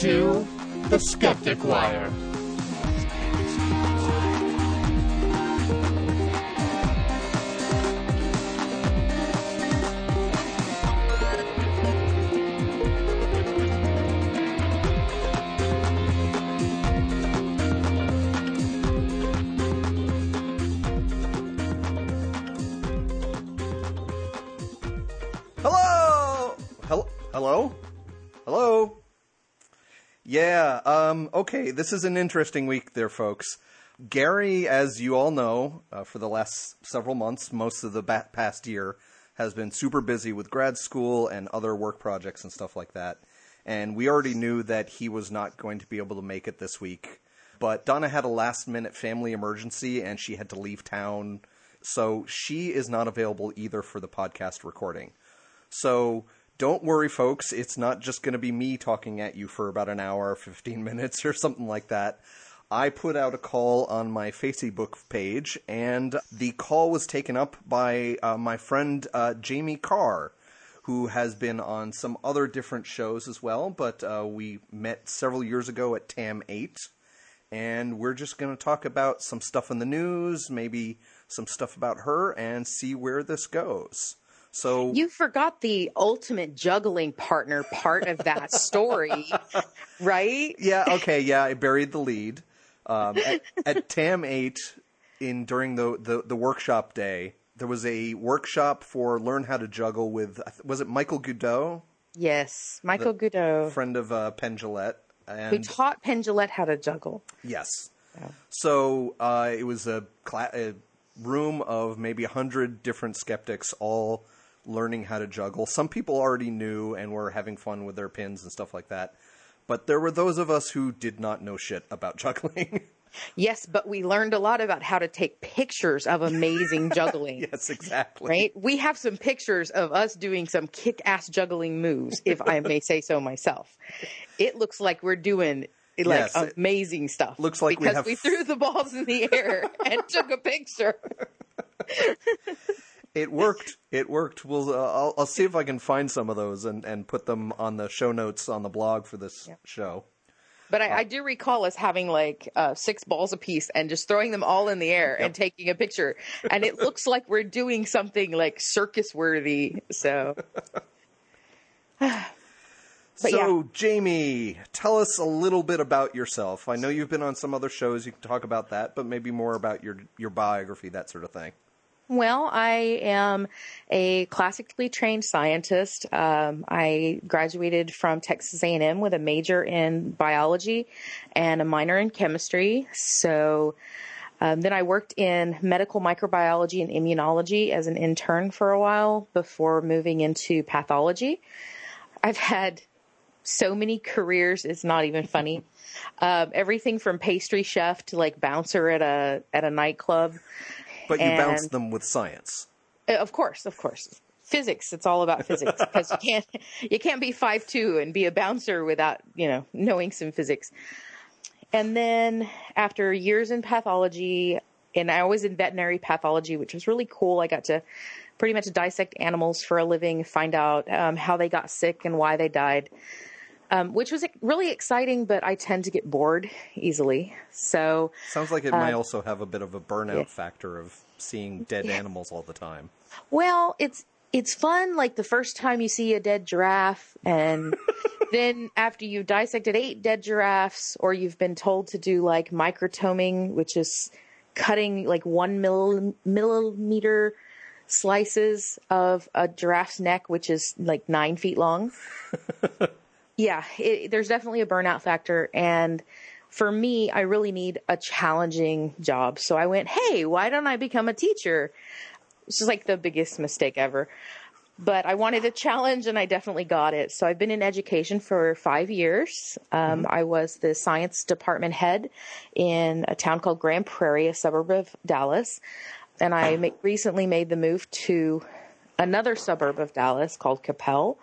To the Skeptic Wire. Um. Okay. This is an interesting week, there, folks. Gary, as you all know, uh, for the last several months, most of the past year, has been super busy with grad school and other work projects and stuff like that. And we already knew that he was not going to be able to make it this week. But Donna had a last minute family emergency and she had to leave town. So she is not available either for the podcast recording. So don't worry, folks. It's not just going to be me talking at you for about an hour, 15 minutes, or something like that. I put out a call on my Facebook page, and the call was taken up by uh, my friend uh, Jamye Carr, who has been on some other different shows as well. But uh, we met several years ago at TAM 8, and we're just going to talk about some stuff in the news, maybe some stuff about her, and see where this goes. So You forgot the ultimate juggling partner part of that story, right? yeah, okay, yeah, I buried the lead. Um, at, at TAM eight, in during the, the the workshop day, there was a workshop for learn how to juggle with was it Michael Goudeau, Yes, Michael Goudeau, friend of uh, Penn Jillette, who and taught Penn Jillette how to juggle. yes, so uh, it was a, cla- a room of maybe a hundred different skeptics, all learning how to juggle. Some people already knew and were having fun with their pins and stuff like that. But there were those of us who did not know shit about juggling. Yes, but we learned a lot about how to take pictures of amazing juggling. yes, exactly. Right? We have some pictures of us doing some kick ass juggling moves, if I may say so myself. It looks like we're doing like Yes, amazing stuff. looks like we because have- we threw the balls in the air and took a picture. It worked. It worked. We'll. Uh, I'll, I'll see if I can find some of those and, and put them on the show notes on the blog for this show. But I, I do recall us having like uh, six balls apiece and just throwing them all in the air and taking a picture. And it looks like we're doing something like circus worthy. So, But so, yeah. Jamye, tell us a little bit about yourself. I know you've been on some other shows. You can talk about that, but maybe more about your your biography, that sort of thing. Well, I am a classically trained scientist. Um, I graduated from Texas A&M with a major in biology and a minor in chemistry. So. Um, then I worked in medical microbiology and immunology as an intern for a while before moving into pathology. I've had so many careers; it's not even funny. Um, everything from pastry chef to like bouncer at a at a nightclub. But you And- bounce them with science. Uh, Of course, of course. Physics. It's all about physics because you can't you can't be five two and be a bouncer without you know knowing some physics. And then after years in pathology, and I was in veterinary pathology, which was really cool. I got to pretty much dissect animals for a living, find out um, how they got sick and why they died, um, which was really exciting. But I tend to get bored easily, so Sounds like it might also have a bit of a burnout Uh, yeah. factor of seeing dead animals all the time. Well, it's it's fun like the first time you see a dead giraffe and then after you've dissected eight dead giraffes or you've been told to do like microtoming, which is cutting like one mill, millimeter slices of a giraffe's neck, which is like nine feet long. yeah, it, there's definitely a burnout factor. And for me, I really need a challenging job. So I went, hey, why don't I become a teacher? This is like the biggest mistake ever. But I wanted a challenge and I definitely got it. So I've been in education for five years. Um, I was the science department head in a town called Grand Prairie, a suburb of Dallas. And I recently made the move to another suburb of Dallas called Coppell,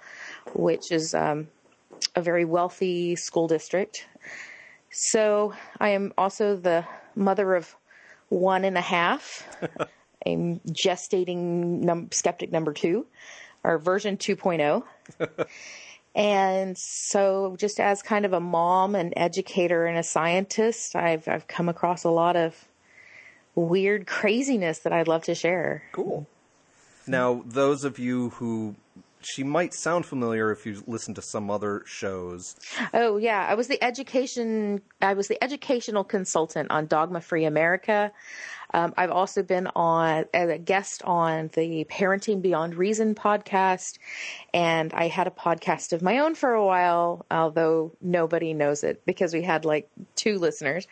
which is um, a very wealthy school district. So I am also the mother of one and a half. I'm gestating num- skeptic number two, or version 2.0. And so, just as kind of a mom, an educator, and a scientist, I've I've come across a lot of weird craziness that I'd love to share. Cool. Now, those of you who she might sound familiar if you listen to some other shows. Oh yeah, I was the education. I was the educational consultant on Dogma Free America. Um, I've also been on as a guest on the Parenting Beyond Reason podcast, and I had a podcast of my own for a while, although nobody knows it because we had like two listeners.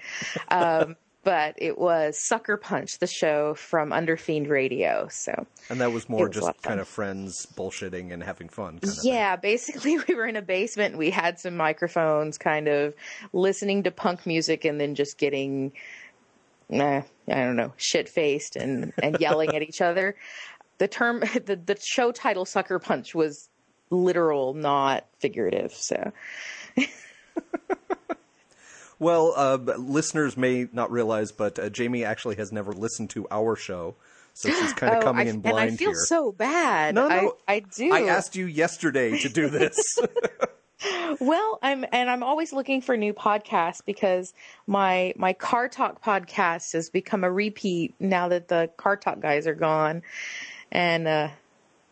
Um, but it was Sucker Punch, the show from Underfiend Radio. So, and that was more was just kind of friends bullshitting and having fun. Kind of yeah, basically, we were in a basement. And we had some microphones, kind of listening to punk music, and then just getting, I don't know, shit faced and and yelling at each other. The term, the the show title "Sucker Punch" was literal, not figurative. So. Well, uh, listeners may not realize, but uh, Jamye actually has never listened to our show, so she's kind of oh, coming I, in blind and I feel here. so bad. No, no, I, I do. I asked you yesterday to do this. well, I'm and I'm always looking for new podcasts because my my car talk podcast has become a repeat now that the car talk guys are gone, and uh,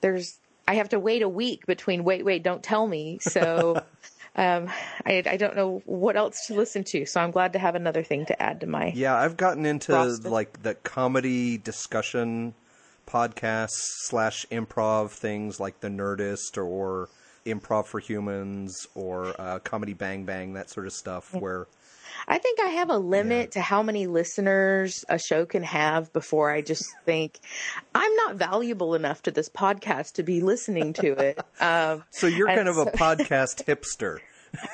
there's I have to wait a week between wait wait don't tell me so. Um, I, I don't know what else to listen to, so I'm glad to have another thing to add to my. yeah, I've gotten into Roster. like the comedy discussion podcasts slash improv things like the Nerdist or Improv for Humans or uh, Comedy Bang Bang that sort of stuff. Where I think I have a limit to how many listeners a show can have before I just think I'm not valuable enough to this podcast to be listening to it. Um, so you're kind of a podcast hipster.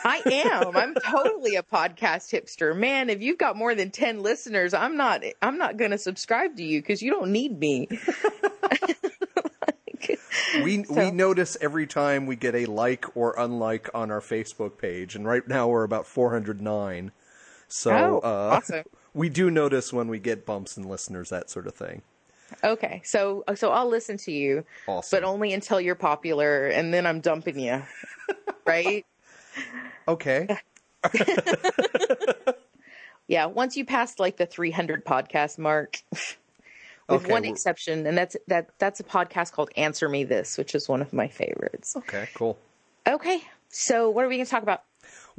I am. I'm totally a podcast hipster. Man, if you've got more than 10 listeners, I'm not I'm not going to subscribe to you cuz you don't need me. We So- we notice every time we get a like or unlike on our Facebook page, and right now we're about 409. So Oh, uh, awesome. we do notice when we get bumps in listeners, that sort of thing. Okay. So so I'll listen to you, Awesome. but only until you're popular and then I'm dumping you. Right? Okay. Yeah, once you pass like the 300 podcast mark, with Okay, one well- exception, and that's that that's a podcast called Answer Me This, which is one of my favorites. Okay. Cool. Okay, so what are we going to talk about?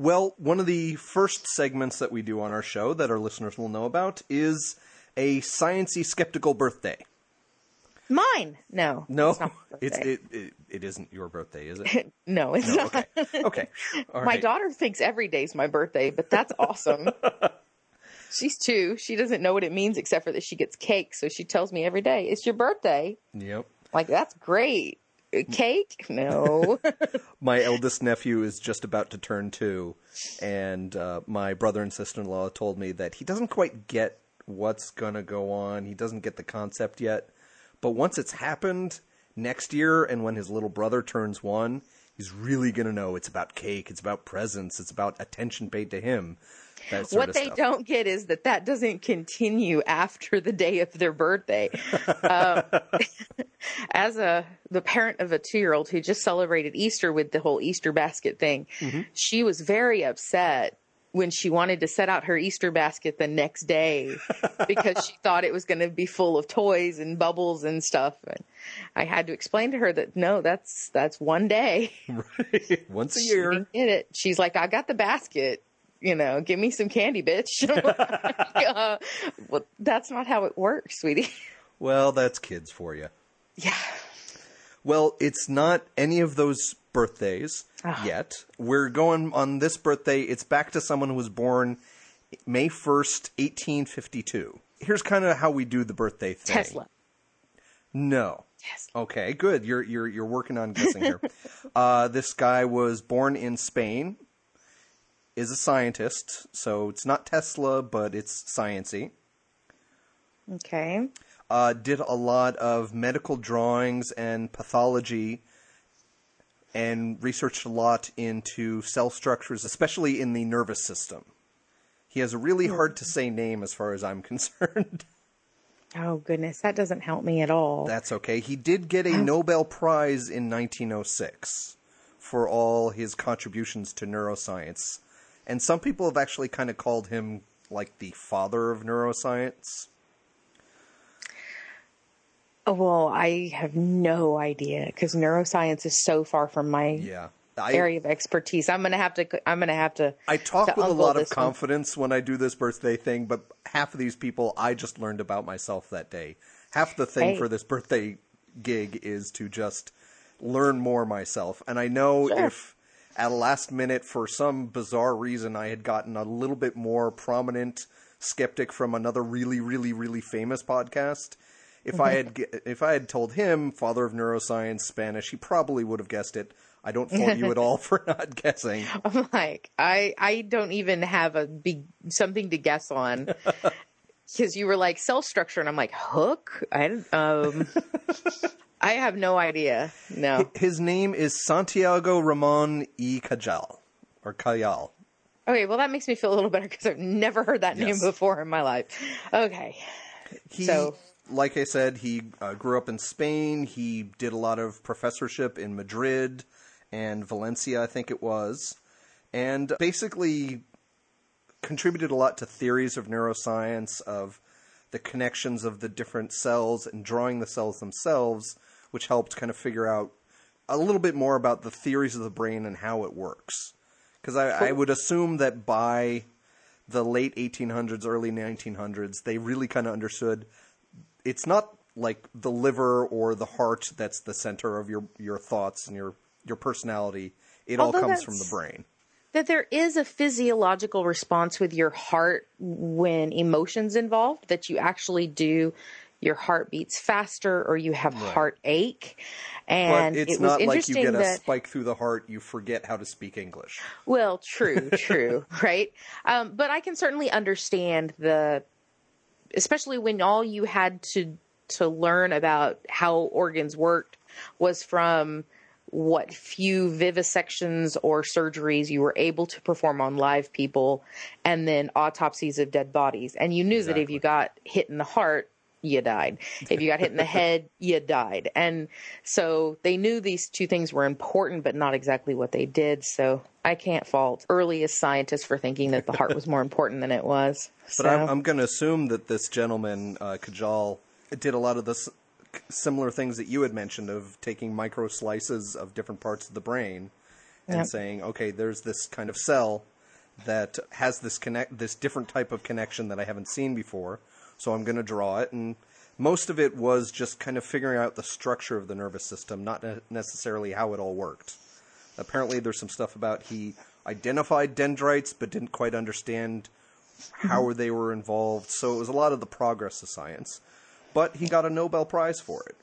Well, one of the first segments that we do on our show that our listeners will know about is a sciency skeptical birthday. Mine? No, No, it's it's it, it it isn't your birthday, is it? no, it's No, not. okay. Okay. My right. daughter thinks every day's my birthday, but that's awesome. She's two. She doesn't know what it means except for that she gets cake. So she tells me every day, "It's your birthday." Yep. Like that's great. Cake? No. my eldest nephew is just about to turn two, and uh, my brother and sister in law told me that he doesn't quite get what's going to go on. He doesn't get the concept yet. But once it's happened next year, and when his little brother turns one, he's really going to know it's about cake, it's about presents, it's about attention paid to him. What they stuff. don't get is that that doesn't continue after the day of their birthday. um, as a the parent of a two year old who just celebrated Easter with the whole Easter basket thing, Mm-hmm. she was very upset when she wanted to set out her Easter basket the next day because she thought it was going to be full of toys and bubbles and stuff. And I had to explain to her that no, that's that's one day. right. Once a She year. didn't get it. She's like, I got the basket. You know, give me some candy, bitch. uh, well, that's not how it works, sweetie. Well, that's kids for you. yeah. Well, it's not any of those birthdays Ah. yet. We're going on this birthday. It's back to someone who was born May 1st, 1852. Here's kind of how we do the birthday thing. Tesla. No. Tesla. Okay, good. You're you're you're working on guessing here. uh, this guy was born in Spain. Is a scientist, so it's not Tesla, but it's sciency. Okay. uh, did a lot of medical drawings and pathology and researched a lot into cell structures, especially in the nervous system. He has a really hard to say name as far as I'm concerned. Oh goodness, that doesn't help me at all. That's okay. He did get a Nobel Prize in 1906 for all his contributions to neuroscience. And some people have actually kind of called him like the father of neuroscience. Oh, well, I have no idea because neuroscience is so far from my Yeah. I, area of expertise. I'm gonna have to. I'm gonna have to. I talk to with a lot of this one. confidence when I do this birthday thing, but half of these people I just learned about myself that day. Half the thing Hey. for this birthday gig is to just learn more myself. And I know Sure. if at last minute, for some bizarre reason, I had gotten a little bit more prominent skeptic from another really, really, really famous podcast. If Mm-hmm. I had if I had told him father of neuroscience Spanish, he probably would have guessed it. I don't fault you at all for not guessing. I'm like, I I don't even have a big something to guess on. Because you were like cell structure, and I'm like hook. I um, I have no idea. No. His name is Santiago Ramon y Cajal, or Cayal. Okay, well that makes me feel a little better because I've never heard that name before in my life. Okay. He, So- like I said, he uh, grew up in Spain. He did a lot of professorship in Madrid and Valencia, I think it was, and basically contributed a lot to theories of neuroscience, of the connections of the different cells and drawing the cells themselves, which helped kind of figure out a little bit more about the theories of the brain and how it works. Because I, I would assume that by the late 1800s, early 1900s, they really kind of understood it's not like the liver or the heart that's the center of your, your thoughts and your, your personality. It all comes from the brain. That there is a physiological response with your heart when emotions involved that you actually do your heart beats faster or you have heartache. And But it's it was not like you get a that spike through the heart, you forget how to speak English. well true true right? Um, but i can certainly understand the especially when all you had to to learn about how organs worked was from what few vivisections or surgeries you were able to perform on live people and then autopsies of dead bodies. And you knew that if you got hit in the heart you died. If you got hit in the head you died. And so they knew these two things were important but not exactly what they did. So i can't fault earliest scientists for thinking that the heart was more important than it was. But so, I'm, I'm going to assume that this gentleman, uh, Cajal, did a lot of the similar things that you had mentioned of taking micro slices of different parts of the brain and Yep. saying, okay, there's this kind of cell that has this connect, this different type of connection that I haven't seen before, so I'm going to draw it. And most of it was just kind of figuring out the structure of the nervous system, not ne- necessarily how it all worked. Apparently, there's some stuff about he identified dendrites but didn't quite understand how mm-hmm. they were involved. So it was a lot of the progress of science. But he got a Nobel Prize for it.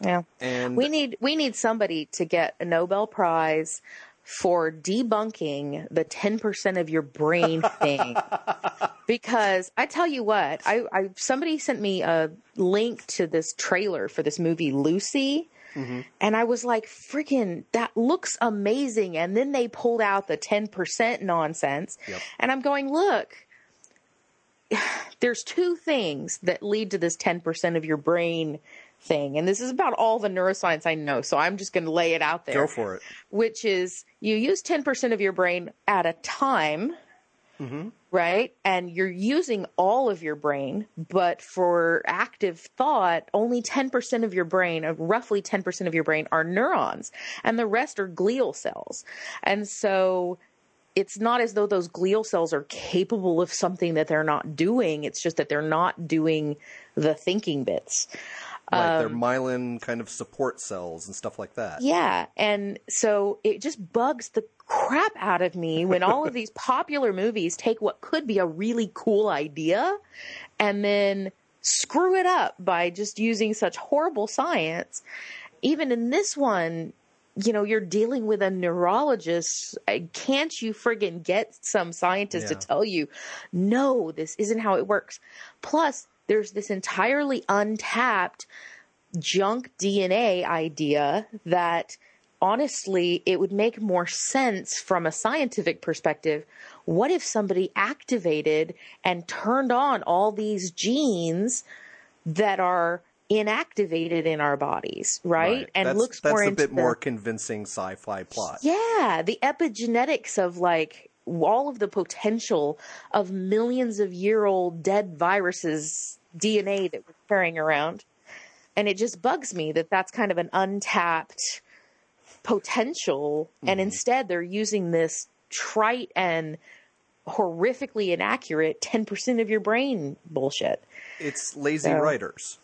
yeah And we need we need somebody to get a Nobel Prize for debunking the 10% of your brain thing. because I tell you what, I, I somebody sent me a link to this trailer for this movie Lucy. Mm-hmm. And I was like, freaking, that looks amazing. And then they pulled out the 10% nonsense. Yep. And I'm going, look, there's two things that lead to this 10% of your brain thing. And this is about all the neuroscience I know. So I'm just going to lay it out there. go for it. Which is you use 10% of your brain at a time. Right. And you're using all of your brain, but for active thought, only 10% of your brain, uh, roughly 10% of your brain are neurons and the rest are glial cells. And so it's not as though those glial cells are capable of something that they're not doing. It's just that they're not doing the thinking bits. Right, they're um, myelin kind of support cells and stuff like that. Yeah. And so it just bugs the crap out of me when all of these popular movies take what could be a really cool idea and then screw it up by just using such horrible science. Even in this one, you know, you're dealing with a neurologist. Uh, Can't you friggin' get some scientist Yeah. to tell you, no, this isn't how it works? Plus, there's this entirely untapped junk DNA idea that honestly, it would make more sense from a scientific perspective. What if somebody activated and turned on all these genes that are inactivated in our bodies, right? And that's, looks that's more a bit more convincing sci-fi plot. Yeah, the epigenetics of like all of the potential of millions of year old dead viruses DNA that we're carrying around. And it just bugs me that that's kind of an untapped potential. Mm-hmm. And instead, they're using this trite and horrifically inaccurate 10% of your brain bullshit. It's lazy so, writers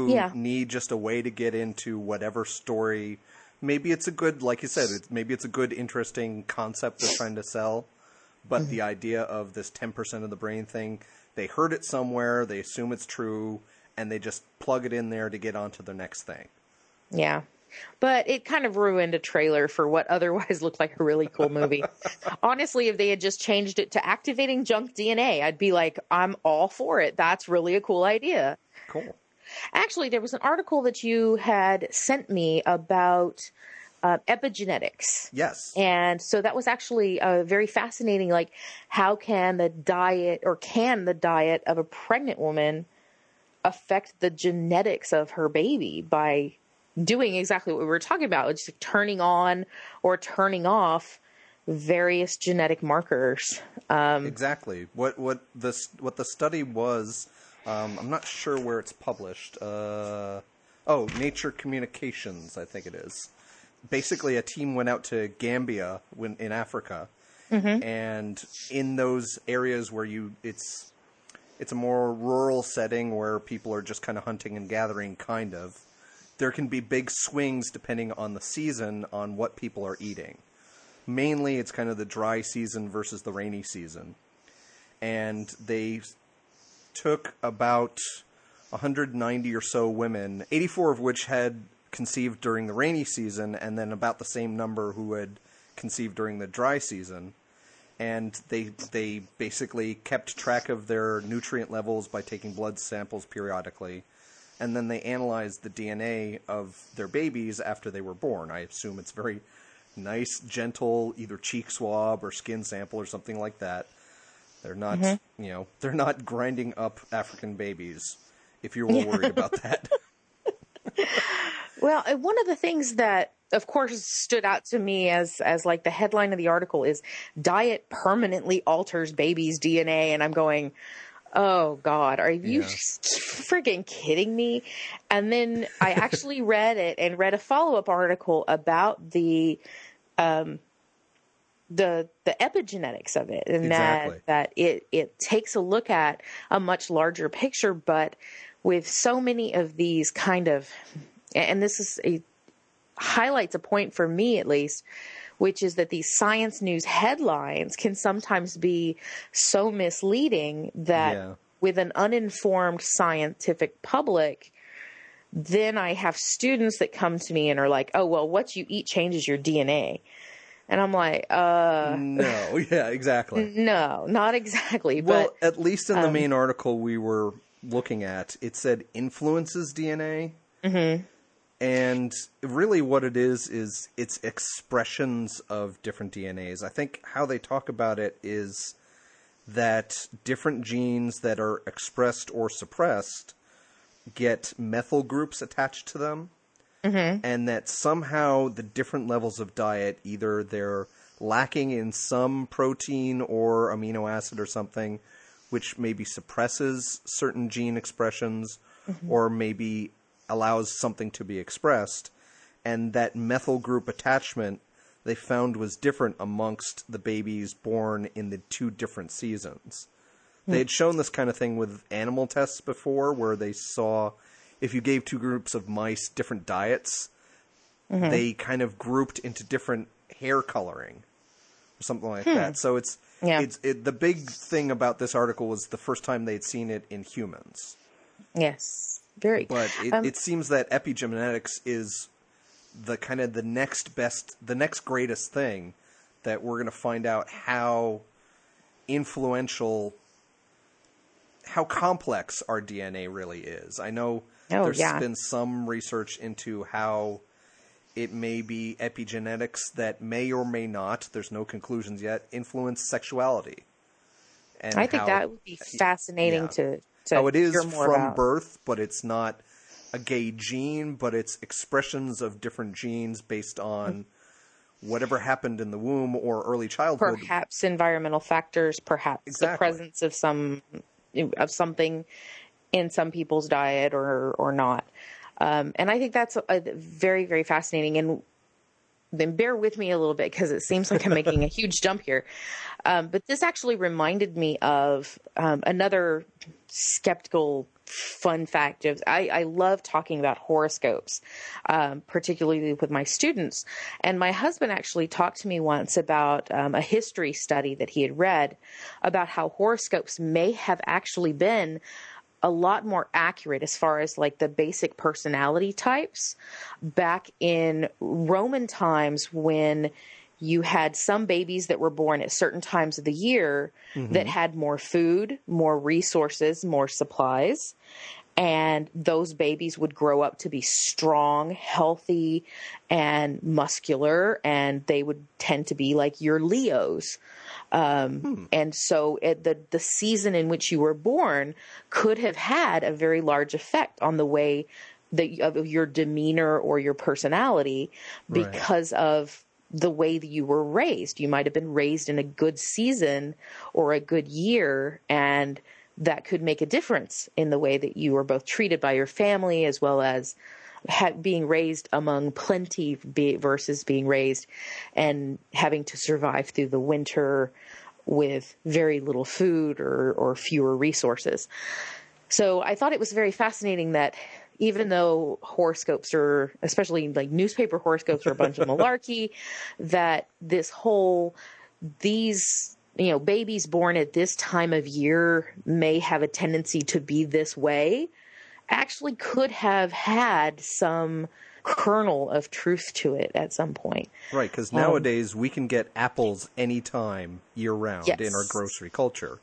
who yeah. need just a way to get into whatever story. Maybe it's a good, like you said, it's, maybe it's a good, interesting concept they're trying to sell. But mm-hmm. the idea of this 10% of the brain thing, they heard it somewhere, they assume it's true, and they just plug it in there to get onto the next thing. Yeah. But it kind of ruined a trailer for what otherwise looked like a really cool movie. Honestly, if they had just changed it to activating junk DNA, I'd be like, I'm all for it. That's really a cool idea. Cool. Actually, there was an article that you had sent me about uh, epigenetics. Yes. And so that was actually uh, very fascinating. Like, how can the diet or can the diet of a pregnant woman affect the genetics of her baby by doing exactly what we were talking about, just turning on or turning off various genetic markers. Um, exactly. What what the what the study was. Um, I'm not sure where it's published. Uh, oh, Nature Communications, I think it is. Basically, a team went out to Gambia when, in Africa, mm-hmm. and in those areas where you it's it's a more rural setting where people are just kind of hunting and gathering, kind of there can be big swings depending on the season on what people are eating. Mainly, it's kind of the dry season versus the rainy season. And they took about 190 or so women, 84 of which had conceived during the rainy season, and then about the same number who had conceived during the dry season. And they they basically kept track of their nutrient levels by taking blood samples periodically and then they analyzed the DNA of their babies after they were born. I assume it's very nice, gentle, either cheek swab or skin sample or something like that. They're not, mm-hmm. you know, they're not grinding up African babies. If you were worried about that. well, one of the things that of course stood out to me as as like the headline of the article is diet permanently alters baby's DNA and I'm going Oh God, are you yeah. freaking kidding me? And then I actually read it and read a follow up article about the um, the the epigenetics of it, and exactly. that that it it takes a look at a much larger picture, but with so many of these kind of, and this is a highlights a point for me at least which is that these science news headlines can sometimes be so misleading that yeah. with an uninformed scientific public, then I have students that come to me and are like, oh, well, what you eat changes your DNA. And I'm like, uh. No, yeah, exactly. No, not exactly. Well, but, at least in the um, main article we were looking at, it said influences DNA. Mm-hmm. And really, what it is is it's expressions of different DNAs. I think how they talk about it is that different genes that are expressed or suppressed get methyl groups attached to them, mm-hmm. and that somehow the different levels of diet, either they're lacking in some protein or amino acid or something, which maybe suppresses certain gene expressions, mm-hmm. or maybe allows something to be expressed, and that methyl group attachment they found was different amongst the babies born in the two different seasons. They had shown this kind of thing with animal tests before, where they saw if you gave two groups of mice different diets, mm-hmm. they kind of grouped into different hair coloring or something like hmm. that. So it's yeah. it's it, the big thing about this article was the first time they'd seen it in humans. Yes. Very. But it, um, it seems that epigenetics is the kind of the next best, the next greatest thing that we're going to find out how influential, how complex our DNA really is. I know oh, there's yeah. been some research into how it may be epigenetics that may or may not, there's no conclusions yet, influence sexuality. And I think how, that would be fascinating yeah. to how it is from about. birth, but it's not a gay gene, but it's expressions of different genes based on whatever happened in the womb or early childhood. Perhaps environmental factors, perhaps Exactly. the presence of some of something in some people's diet or or not. Um, and I think that's a, very very fascinating. And then bear with me a little bit because it seems like I'm making a huge jump here. Um, but this actually reminded me of um, another skeptical fun fact of I, I love talking about horoscopes, um, particularly with my students. And my husband actually talked to me once about um, a history study that he had read about how horoscopes may have actually been a lot more accurate as far as like the basic personality types back in Roman times when you had some babies that were born at certain times of the year mm-hmm. that had more food, more resources, more supplies. And those babies would grow up to be strong, healthy, and muscular, and they would tend to be like your Leos. Um, And so it, the the season in which you were born could have had a very large effect on the way that of your demeanor or your personality Right. because of the way that you were raised. You might have been raised in a good season or a good year, and that could make a difference in the way that you were both treated by your family as well as ha- being raised among plenty be- versus being raised and having to survive through the winter with very little food or, or fewer resources. So I thought it was very fascinating that even though horoscopes are, especially like newspaper horoscopes, are a bunch of malarkey, that this whole, these, you know, babies born at this time of year may have a tendency to be this way, actually could have had some kernel of truth to it at some point. Right, because um, nowadays we can get apples anytime, year round, Yes. in our grocery culture.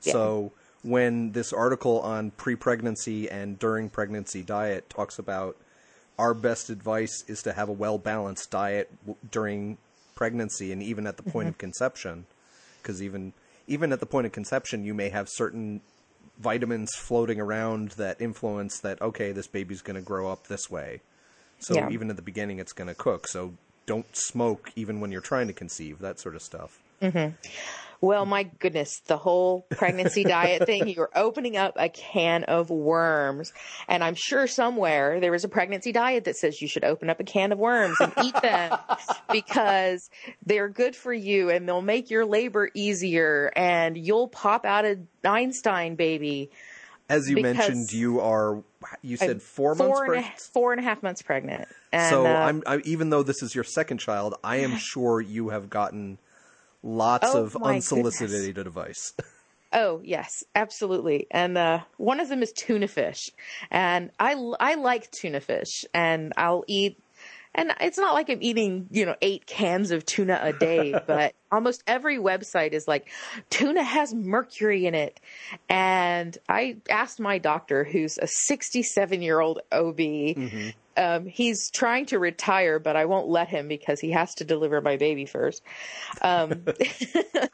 So when this article on pre-pregnancy and during pregnancy diet talks about our best advice is to have a well-balanced diet w- during pregnancy and even at the point mm-hmm. of conception, because even even at the point of conception, you may have certain vitamins floating around that influence that okay, this baby's going to grow up this way. So Yeah. even at the beginning, it's going to cook. So don't smoke even when you're trying to conceive. That sort of stuff. Mm-hmm. Well, my goodness, the whole pregnancy diet thing, you're opening up a can of worms. And I'm sure somewhere there is a pregnancy diet that says you should open up a can of worms and eat them because they're good for you and they'll make your labor easier and you'll pop out an Einstein baby. As you Because mentioned, you are. You said four, months Four and, a, pregnant. four and a half months pregnant. And, So uh, I'm I, even though this is your second child, I am sure you have gotten lots Oh, of unsolicited advice. Oh yes, absolutely. And uh, one of them is tuna fish, and I I like tuna fish, and I'll eat. And it's not like I'm eating, you know, eight cans of tuna a day, but almost every website is like, tuna has mercury in it. And I asked my doctor, who's a 67 year old OB, um, he's trying to retire, but I won't let him because he has to deliver my baby first. Um,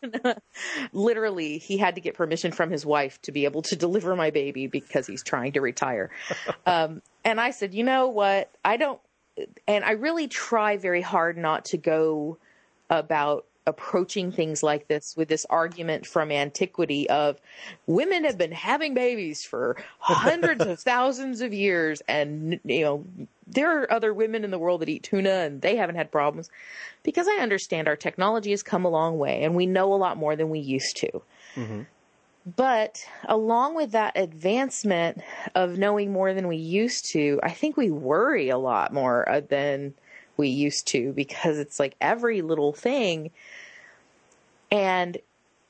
literally, he had to get permission from his wife to be able to deliver my baby because he's trying to retire. Um, and I said, you know what? I don't, and I really try very hard not to go about approaching things like this with this argument from antiquity of women have been having babies for hundreds of thousands of years and you know there are other women in the world that eat tuna and they haven't had problems because I understand our technology has come a long way and we know a lot more than we used to. Mm-hmm. But along with that advancement of knowing more than we used to, I think we worry a lot more uh, than we used to because it's like every little thing. And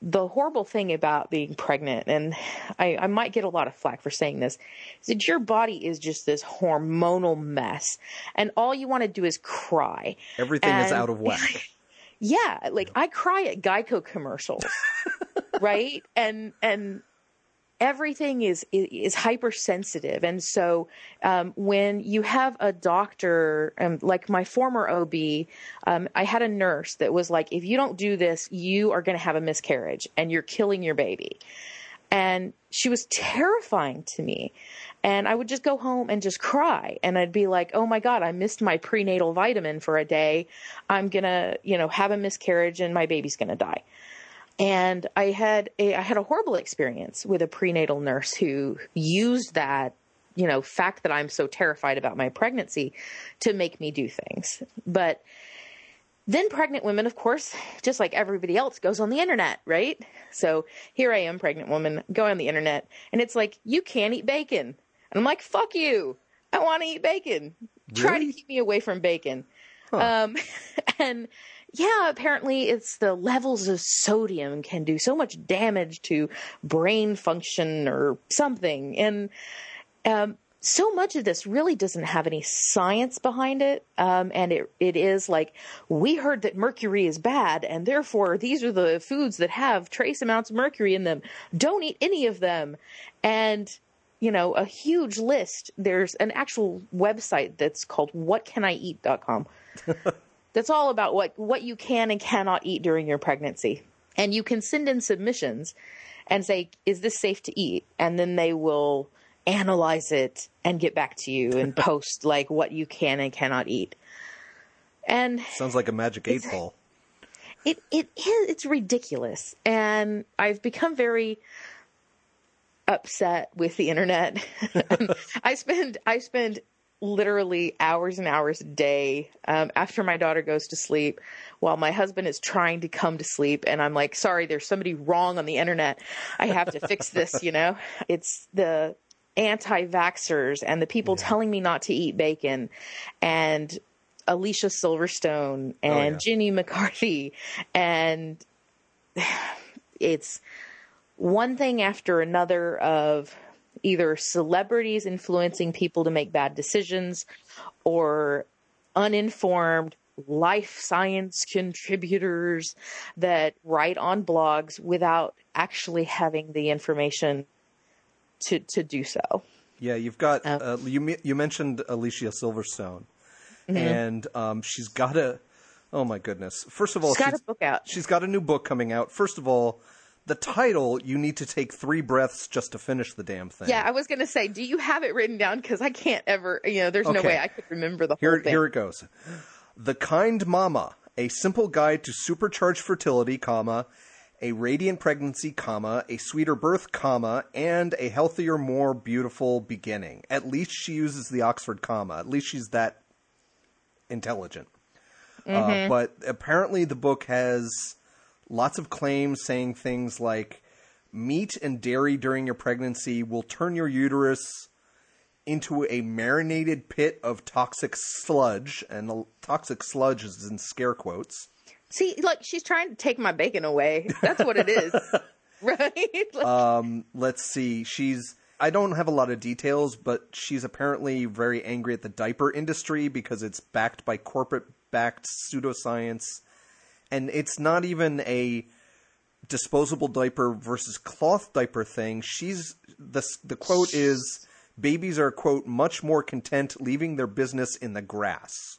the horrible thing about being pregnant, and I, I might get a lot of flack for saying this, is that your body is just this hormonal mess. And all you want to do is cry. Everything is out of whack. Yeah, like I cry at Geico commercials, right? And and everything is is hypersensitive, and so um, when you have a doctor, um, like my former OB, um, I had a nurse that was like, if you don't do this, you are going to have a miscarriage, and you're killing your baby. And she was terrifying to me. And I would just go home and just cry. And I'd be like, oh my God, I missed my prenatal vitamin for a day. I'm going to, you know, have a miscarriage and my baby's going to die. And I had a, I had a horrible experience with a prenatal nurse who used that, you know, fact that I'm so terrified about my pregnancy to make me do things. But then pregnant women, of course, just like everybody else, goes on the internet, right? So here I am, pregnant woman, go on the internet, and it's like, you can't eat bacon. And I'm like, fuck you. I want to eat bacon. Try to keep me away from bacon. Huh. Um, and yeah, apparently it's the levels of sodium can do so much damage to brain function or something. And um, so much of this really doesn't have any science behind it. Um, and it, it is like, we heard that mercury is bad, and therefore these are the foods that have trace amounts of mercury in them. Don't eat any of them. And, you know, a huge list. There's an actual website that's called whatcanieat.com. that's all about what, what you can and cannot eat during your pregnancy. And you can send in submissions and say, is this safe to eat? And then they will analyze it and get back to you and post like what you can and cannot eat. And Sounds like a magic eight ball. it it is it's ridiculous. And I've become very upset with the internet. Um, I spend I spend literally hours and hours a day um, after my daughter goes to sleep while my husband is trying to come to sleep and i'm like sorry there's somebody wrong on the internet. I have to fix this you know? It's the anti-vaxxers and the people telling me not to eat bacon and alicia silverstone and yeah. jenny mccarthy and it's one thing after another of either celebrities influencing people to make bad decisions or uninformed life science contributors that write on blogs without actually having the information to to do so. Yeah, you've got Oh. uh, you you mentioned Alicia Silverstone, Mm-hmm. and um, she's got a. Oh my goodness! First of all, She's got she's- a book out. She's got a new book coming out. First of all, the title you need to take three breaths just to finish the damn thing. Yeah, I was going to say, do you have it written down? Because I can't ever, you know, there's no way I could remember the Here, whole thing. here it goes. The Kind Mama, a simple guide to supercharged fertility, comma, a radiant pregnancy, comma, a sweeter birth, comma, and a healthier, more beautiful beginning. At least she uses the Oxford comma. At least she's that intelligent. Uh, but apparently, the book has lots of claims saying things like meat and dairy during your pregnancy will turn your uterus into a marinated pit of toxic sludge, and the toxic sludge is in scare quotes. See, like she's trying to take my bacon away. That's what it is, right? Like, Um, let's see. She's. I don't have a lot of details, but she's apparently very angry at the diaper industry because it's backed by corporate backed pseudoscience. And it's not even a disposable diaper versus cloth diaper thing. She's. The, the quote is babies are, quote, much more content leaving their business in the grass.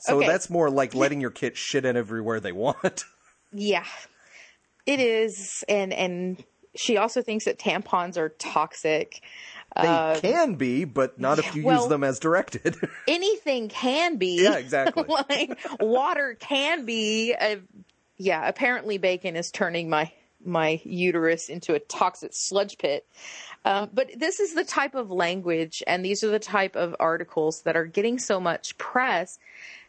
So Okay. that's more like letting your kid shit in everywhere they want. yeah, it is, and and she also thinks that tampons are toxic. They can be, but not if you well- use them as directed. Anything can be. Yeah, exactly. like water can be. A, yeah, apparently bacon is turning my my uterus into a toxic sludge pit. Um, but this is the type of language, and these are the type of articles that are getting so much press.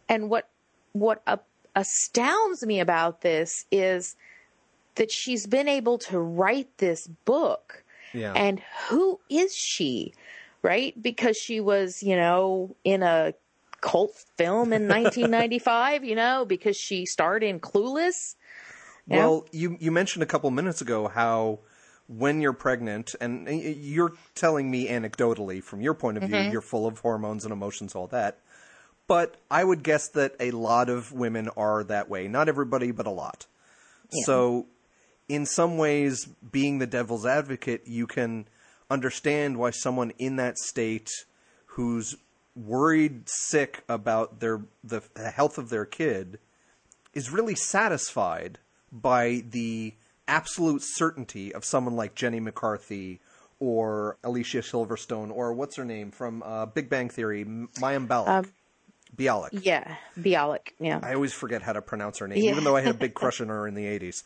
And what what uh, astounds me about this is that she's been able to write this book. Yeah. And who is she? Right? Because she was, you know, in a cult film in 1995, you know, because she starred in Clueless. Yeah. Well, you you mentioned a couple minutes ago how when you're pregnant, and you're telling me anecdotally from your point of view, mm-hmm. you're full of hormones and emotions, all that. But I would guess that a lot of women are that way. Not everybody, but a lot. So, in some ways, being the devil's advocate, you can understand why someone in that state who's worried sick about their the, the health of their kid is really satisfied by the absolute certainty of someone like Jenny McCarthy or Alicia Silverstone or what's her name from uh, Big Bang Theory, Mayim Bialik. Um, Bialik. Yeah, Bialik. Yeah. I always forget how to pronounce her name, yeah. even though I had a big crush on her in the '80s.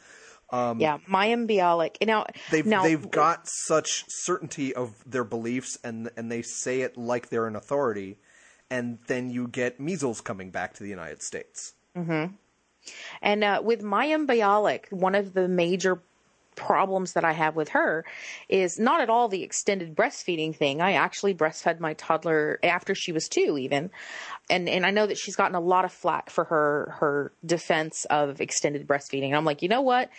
Um, yeah, Mayim Bialik. Now they've now, they've got such certainty of their beliefs, and and they say it like they're an authority, and then you get measles coming back to the United States. Mm-hmm. And uh, with Mayim Bialik, one of the major problems that I have with her is not at all the extended breastfeeding thing. I actually breastfed my toddler after she was two even. And and I know that she's gotten a lot of flack for her her defense of extended breastfeeding. And I'm like, "You know what?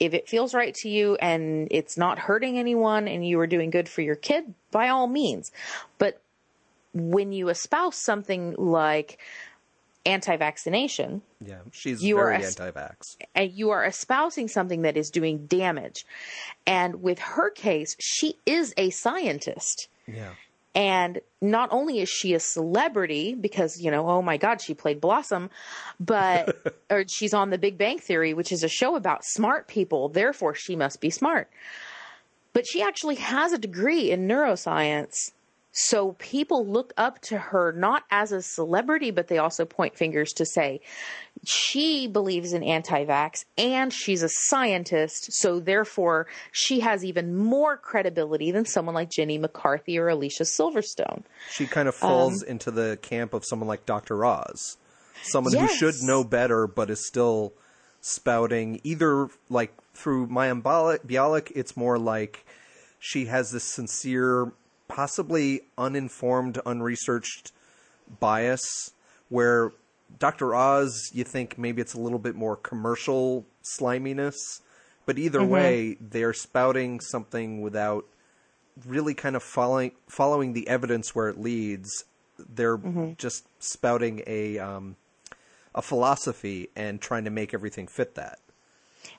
If it feels right to you and it's not hurting anyone and you are doing good for your kid, by all means." But when you espouse something like anti-vaccination. Yeah, she's you very are anti-vax. And you are espousing something that is doing damage. And with her case, she is a scientist. Yeah. And not only is she a celebrity because, you know, oh my God, she played Blossom, but or she's on the Big Bang Theory, which is a show about smart people. Therefore, she must be smart. But she actually has a degree in neuroscience so people look up to her not as a celebrity, but they also point fingers to say she believes in anti vax and she's a scientist. So therefore, she has even more credibility than someone like Jenny McCarthy or Alicia Silverstone. She kind of falls um, into the camp of someone like Dr. Oz, someone yes. who should know better, but is still spouting either like through Mayim Bialik, it's more like she has this sincere possibly uninformed, unresearched bias where Dr. Oz, you think maybe it's a little bit more commercial sliminess, but either mm-hmm. way, they're spouting something without really kind of following following the evidence where it leads. They're mm-hmm. just spouting a um, a philosophy and trying to make everything fit that.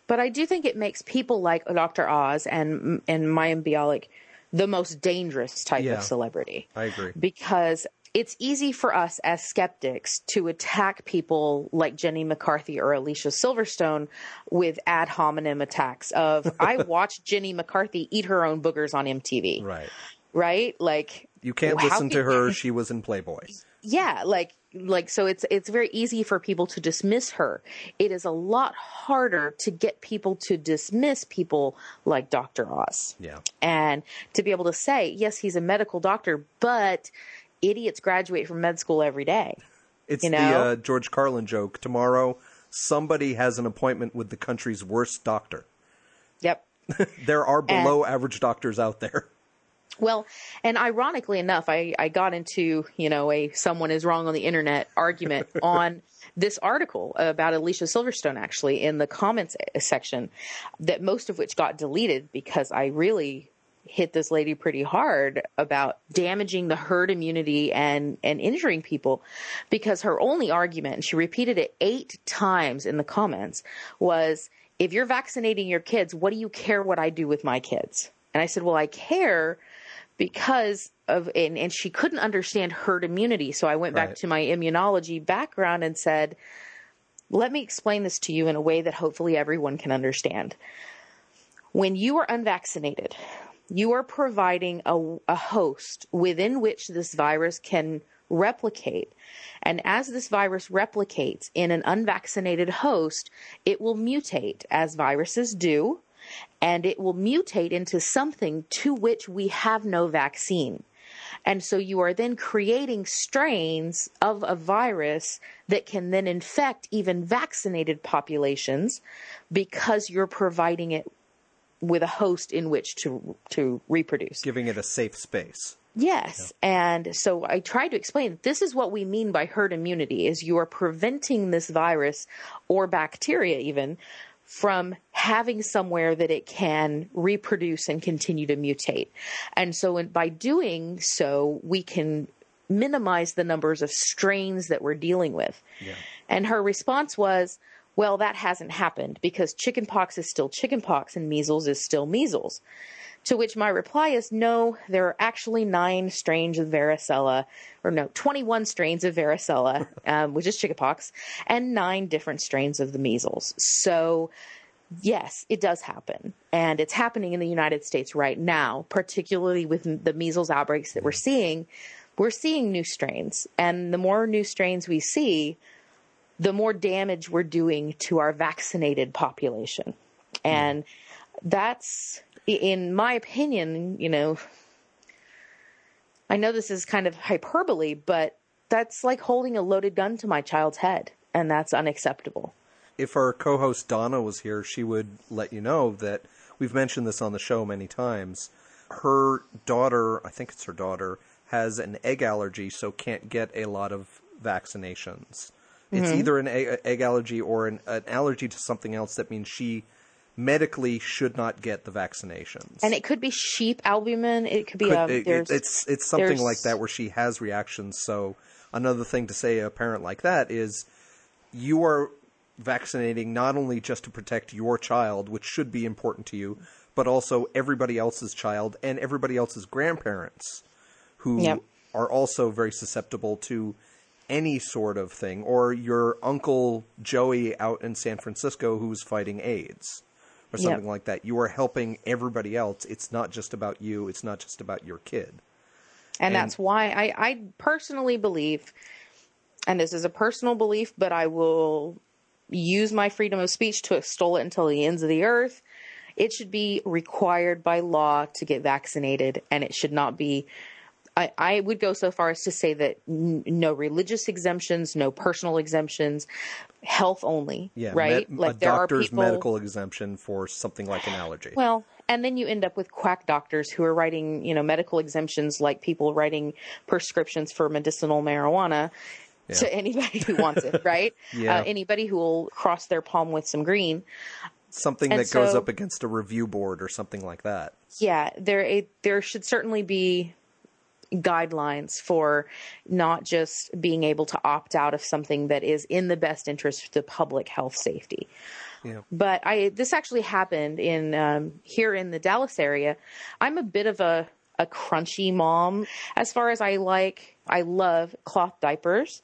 But I do think it makes people like Dr. Oz and and Mayim Bialik the most dangerous type yeah, of celebrity. I agree. Because it's easy for us as skeptics to attack people like Jenny McCarthy or Alicia Silverstone with ad hominem attacks of I watched Jenny McCarthy eat her own boogers on MTV. Right. Right? Like you can't listen to her, she was in Playboy. Yeah, like like so it's it's very easy for people to dismiss her. It is a lot harder to get people to dismiss people like dr oz. Yeah. And to be able to say yes he's a medical doctor but idiots graduate from med school every day. It's you know? the uh, george carlin joke. Tomorrow somebody has an appointment with the country's worst doctor. Yep. There are below and, average doctors out there well, and ironically enough, I, I got into, you know, a someone is wrong on the internet argument on this article about Alicia Silverstone actually in the comments section that most of which got deleted because I really hit this lady pretty hard about damaging the herd immunity and and injuring people because her only argument and she repeated it 8 times in the comments was if you're vaccinating your kids what do you care what I do with my kids? And I said well I care because of and, and she couldn't understand herd immunity. So I went back right. to my immunology background and said, let me explain this to you in a way that hopefully everyone can understand. When you are unvaccinated, you are providing a, a host within which this virus can replicate. And as this virus replicates in an unvaccinated host, it will mutate as viruses do and it will mutate into something to which we have no vaccine. And so you are then creating strains of a virus that can then infect even vaccinated populations because you're providing it with a host in which to to reproduce. Giving it a safe space. Yes. Yeah. And so I tried to explain this is what we mean by herd immunity is you are preventing this virus or bacteria even from having somewhere that it can reproduce and continue to mutate. And so by doing so, we can minimize the numbers of strains that we're dealing with. Yeah. And her response was, well, that hasn't happened because chickenpox is still chickenpox and measles is still measles. To which my reply is no, there are actually nine strains of varicella, or no, 21 strains of varicella, um, which is chickenpox, and nine different strains of the measles. So yes, it does happen. And it's happening in the United States right now, particularly with the measles outbreaks that we're seeing. We're seeing new strains. And the more new strains we see, the more damage we're doing to our vaccinated population. And that's, in my opinion, you know, I know this is kind of hyperbole, but that's like holding a loaded gun to my child's head, and that's unacceptable. If our co host Donna was here, she would let you know that we've mentioned this on the show many times. Her daughter, I think it's her daughter, has an egg allergy, so can't get a lot of vaccinations. It's mm-hmm. either an egg, egg allergy or an, an allergy to something else that means she medically should not get the vaccinations. And it could be sheep albumin. It could be Could- um, it- it's it's something like that where she has reactions. So another thing to say a parent like that is you are vaccinating not only just to protect your child, which should be important to you, but also everybody else's child and everybody else's grandparents who Yep. are also very susceptible to any sort of thing, or your uncle Joey out in San Francisco who's fighting AIDS or Yep. something like that. You are helping everybody else. It's not just about you. It's not just about your kid. and that's why I, I personally believe, and this is a personal belief, but I will use my freedom of speech to extol it until the ends of the earth. It should be required by law to get vaccinated, and it should not be. I, I would go so far as to say that n- no religious exemptions, no personal exemptions, health only. Yeah, right. med- like a there are doctor's people, medical exemption for something like an allergy. well, and then you end up with quack doctors who are writing, you know, medical exemptions like people writing prescriptions for medicinal marijuana to anybody who wants it, right? Yeah. Uh, anybody who will cross their palm with some green. something and that goes up against a review board or something like that. Yeah, there it, there should certainly be guidelines for not just being able to opt out of something that is in the best interest of the public health safety. Yeah. but I this actually happened in um, here in the Dallas area. I'm a bit of a a crunchy mom as far as I like. I love cloth diapers,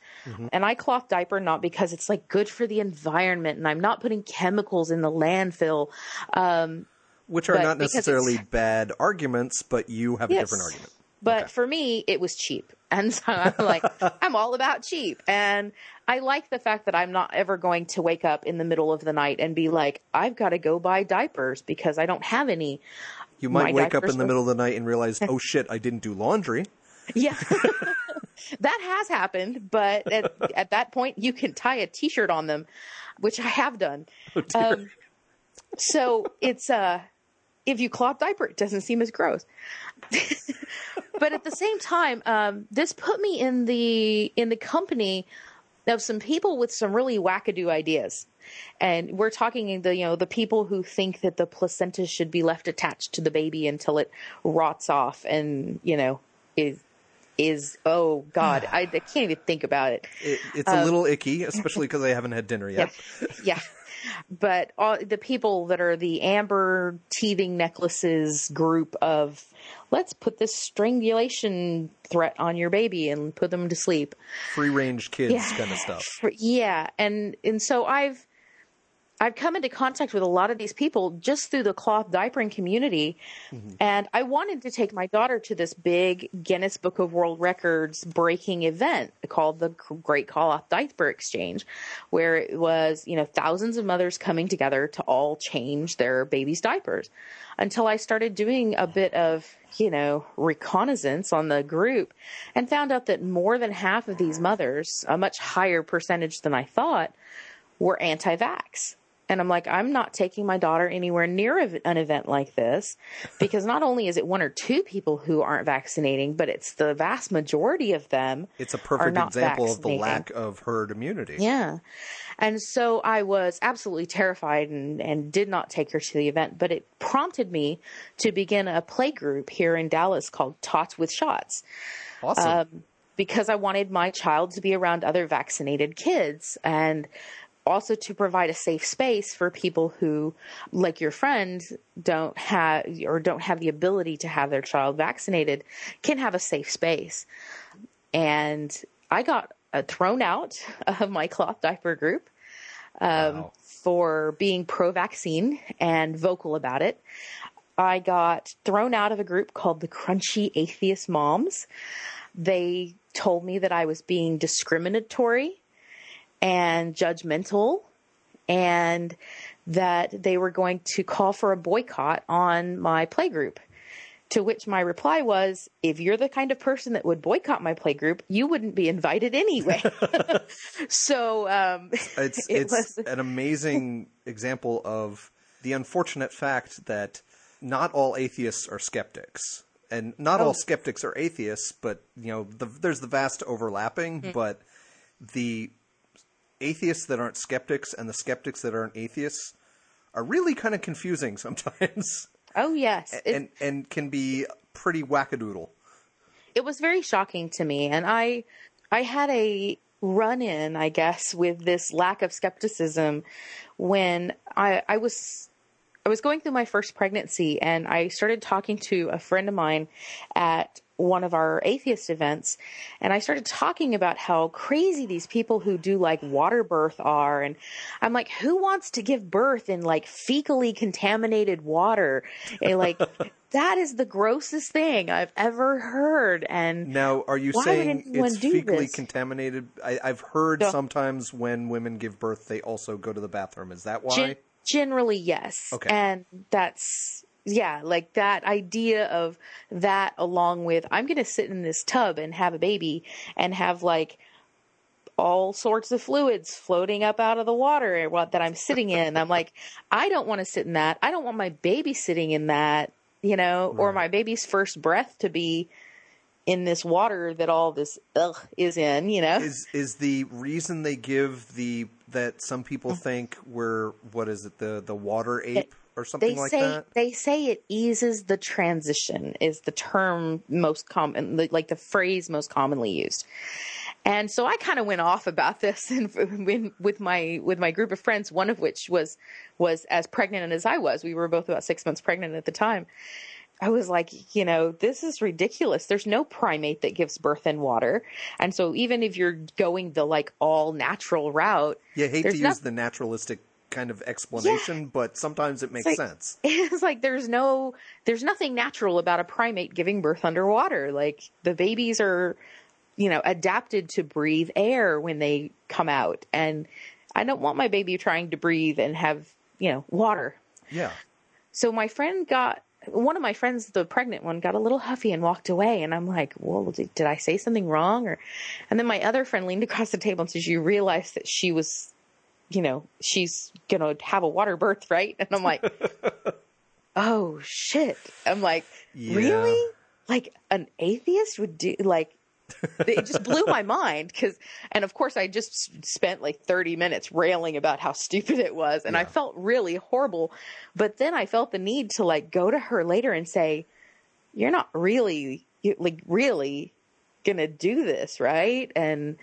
and I cloth diaper not because it's like good for the environment, and I'm not putting chemicals in the landfill. Um, Which are not necessarily bad arguments, but you have a different argument. But Okay. for me, it was cheap. And so I'm like, I'm all about cheap. And I like the fact that I'm not ever going to wake up in the middle of the night and be like, I've got to go buy diapers because I don't have any. You might My wake up in the were- middle of the night and realize, oh shit, I didn't do laundry. Yeah. that has happened. But at, at that point, you can tie a t shirt on them, which I have done. Um, so it's, uh, if you cloth diaper, it doesn't seem as gross. but at the same time, um, this put me in the in the company of some people with some really wackadoo ideas. And we're talking the you know the people who think that the placenta should be left attached to the baby until it rots off and you know is is oh god I, I can't even think about it. It, it's a little icky, especially because I haven't had dinner yet. Yep. yeah. But all the people that are the amber teething necklaces group of let's put this strangulation threat on your baby and put them to sleep. Free range kids Yeah. kind of stuff. Yeah, and and so I've I've come into contact with a lot of these people just through the cloth diapering community, mm-hmm. and I wanted to take my daughter to this big Guinness Book of World Records breaking event called the Great Cloth Diaper Exchange, where it was you know thousands of mothers coming together to all change their babies' diapers. Until I started doing a bit of you know reconnaissance on the group, and found out that more than half of these mothers, a much higher percentage than I thought, were anti-vax. And I'm like, I'm not taking my daughter anywhere near an event like this because not only is it one or two people who aren't vaccinating, but it's the vast majority of them. It's a perfect example of the lack of herd immunity. Yeah. And so I was absolutely terrified and, and did not take her to the event, but it prompted me to begin a play group here in Dallas called Tots with Shots Awesome. Um, because I wanted my child to be around other vaccinated kids and also to provide a safe space for people who, like your friend, don't have or don't have the ability to have their child vaccinated, can have a safe space. And I got uh, thrown out of my cloth diaper group um, Wow. for being pro vaccine and vocal about it. I got thrown out of a group called the Crunchy Atheist Moms. They told me that I was being discriminatory and judgmental and that they were going to call for a boycott on my playgroup. To which my reply was, if you're the kind of person that would boycott my playgroup, you wouldn't be invited anyway. so, um, It's It it's was- an amazing example of the unfortunate fact that not all atheists are skeptics, and not Oh. all skeptics are atheists. But you know, the, there's the vast overlapping. Hmm. But the atheists that aren't skeptics and the skeptics that aren't atheists are really kind of confusing sometimes, oh yes, it, and and can be pretty wackadoodle. it was very shocking to me and i i had a run in i guess with this lack of skepticism when i i was i was going through my first pregnancy and i started talking to a friend of mine at one of our atheist events and i started talking about how crazy these people who do like water birth are and i'm like who wants to give birth in like fecally contaminated water and like that is the grossest thing i've ever heard and Now, are you saying it's fecally this? contaminated? I, I've heard No. sometimes when women give birth, they also go to the bathroom. Is that why? Gen- generally, yes. Okay. And that's, yeah, like that idea of that along with, I'm going to sit in this tub and have a baby and have like all sorts of fluids floating up out of the water that I'm sitting in. I'm like, I don't want to sit in that. I don't want my baby sitting in that, you know, or my baby's first breath to be in this water that all this ugh is in, you know? is is the reason they give the that some people Mm. think we're what is it the the water ape or something they like say that? they say it eases the transition is the term most common like the phrase most commonly used and so i kind of went off about this and when, with my with my group of friends one of which was was as pregnant as i was we were both about six months pregnant at the time I was like, you know, this is ridiculous. There's no primate that gives birth in water. And so even if you're going the like all natural route, Yeah, I hate to there's use the naturalistic kind of explanation, but sometimes it makes like- sense. it's like there's no there's nothing natural about a primate giving birth underwater. Like the babies are you know adapted to breathe air when they come out. And i don't want my baby trying to breathe and have you know water. Yeah. so my friend got one of my friends the pregnant one got a little huffy and walked away. And i'm like well did, did i say something wrong? Or and then my other friend leaned across the table and says you realize that she was you know she's gonna have a water birth right? And i'm like oh shit. I'm like Yeah. really? Like an atheist would do like it just blew my mind because and of course i just spent like 30 minutes railing about how stupid it was and i felt really horrible. But then i felt the need to like go to her later and say you're not really like really gonna do this right? And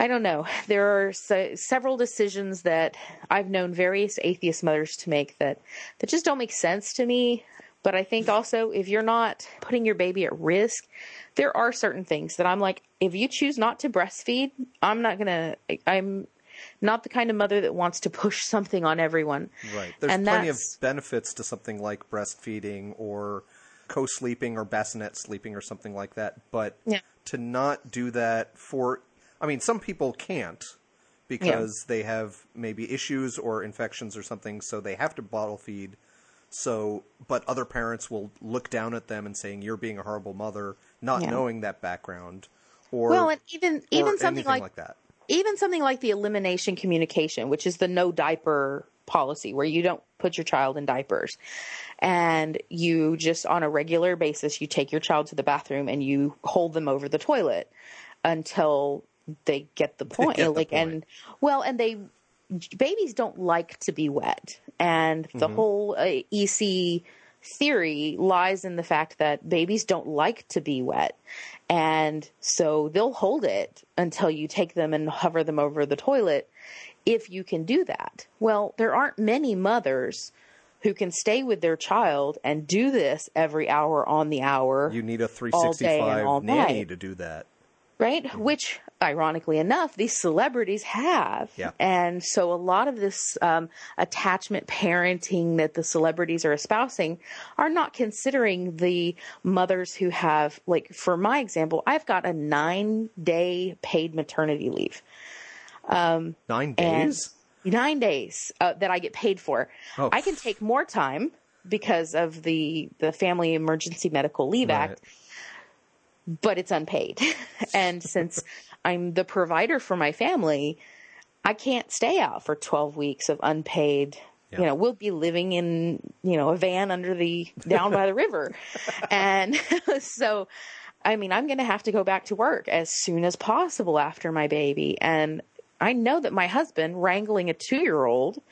i don't know there are se- several decisions that i've known various atheist mothers to make that that just don't make sense to me but i think also if you're not putting your baby at risk there are certain things that i'm like if you choose not to breastfeed i'm not gonna i'm not the kind of mother that wants to push something on everyone Right. There's And plenty of benefits to something like breastfeeding or co-sleeping or bassinet sleeping or something like that, but Yeah. to not do that for I mean some people can't because they have maybe issues or infections or something so they have to bottle feed. So but other parents will look down at them and saying you're being a horrible mother not Yeah. knowing that background or well and even even something like like that. even something like the elimination communication, which is the no diaper policy, where you don't put your child in diapers, and you just on a regular basis you take your child to the bathroom and you hold them over the toilet until they get the point. get the like point. and well, and they babies don't like to be wet, and the Mm-hmm. whole uh, EC theory lies in the fact that babies don't like to be wet. And so they'll hold it until you take them and hover them over the toilet if you can do that. Well, there aren't many mothers who can stay with their child and do this every hour on the hour You need a all day and all 365 nanny night. to do that. right? Which ironically enough, these celebrities have. Yeah. And so a lot of this um, attachment parenting that the celebrities are espousing are not considering the mothers who have, like, for my example, I've got a nine day paid maternity leave. Nine days? nine days uh, that I get paid for. Oh. I can take more time because of the the Family Emergency Medical Leave Right. Act, but it's unpaid. and since I'm the provider for my family, I can't stay out for 12 weeks of unpaid. Yeah. You know, we'll be living in, you know, a van under the down by the river. And so I mean, I'm going to have to go back to work as soon as possible after my baby. And I know that my husband wrangling a 2-year-old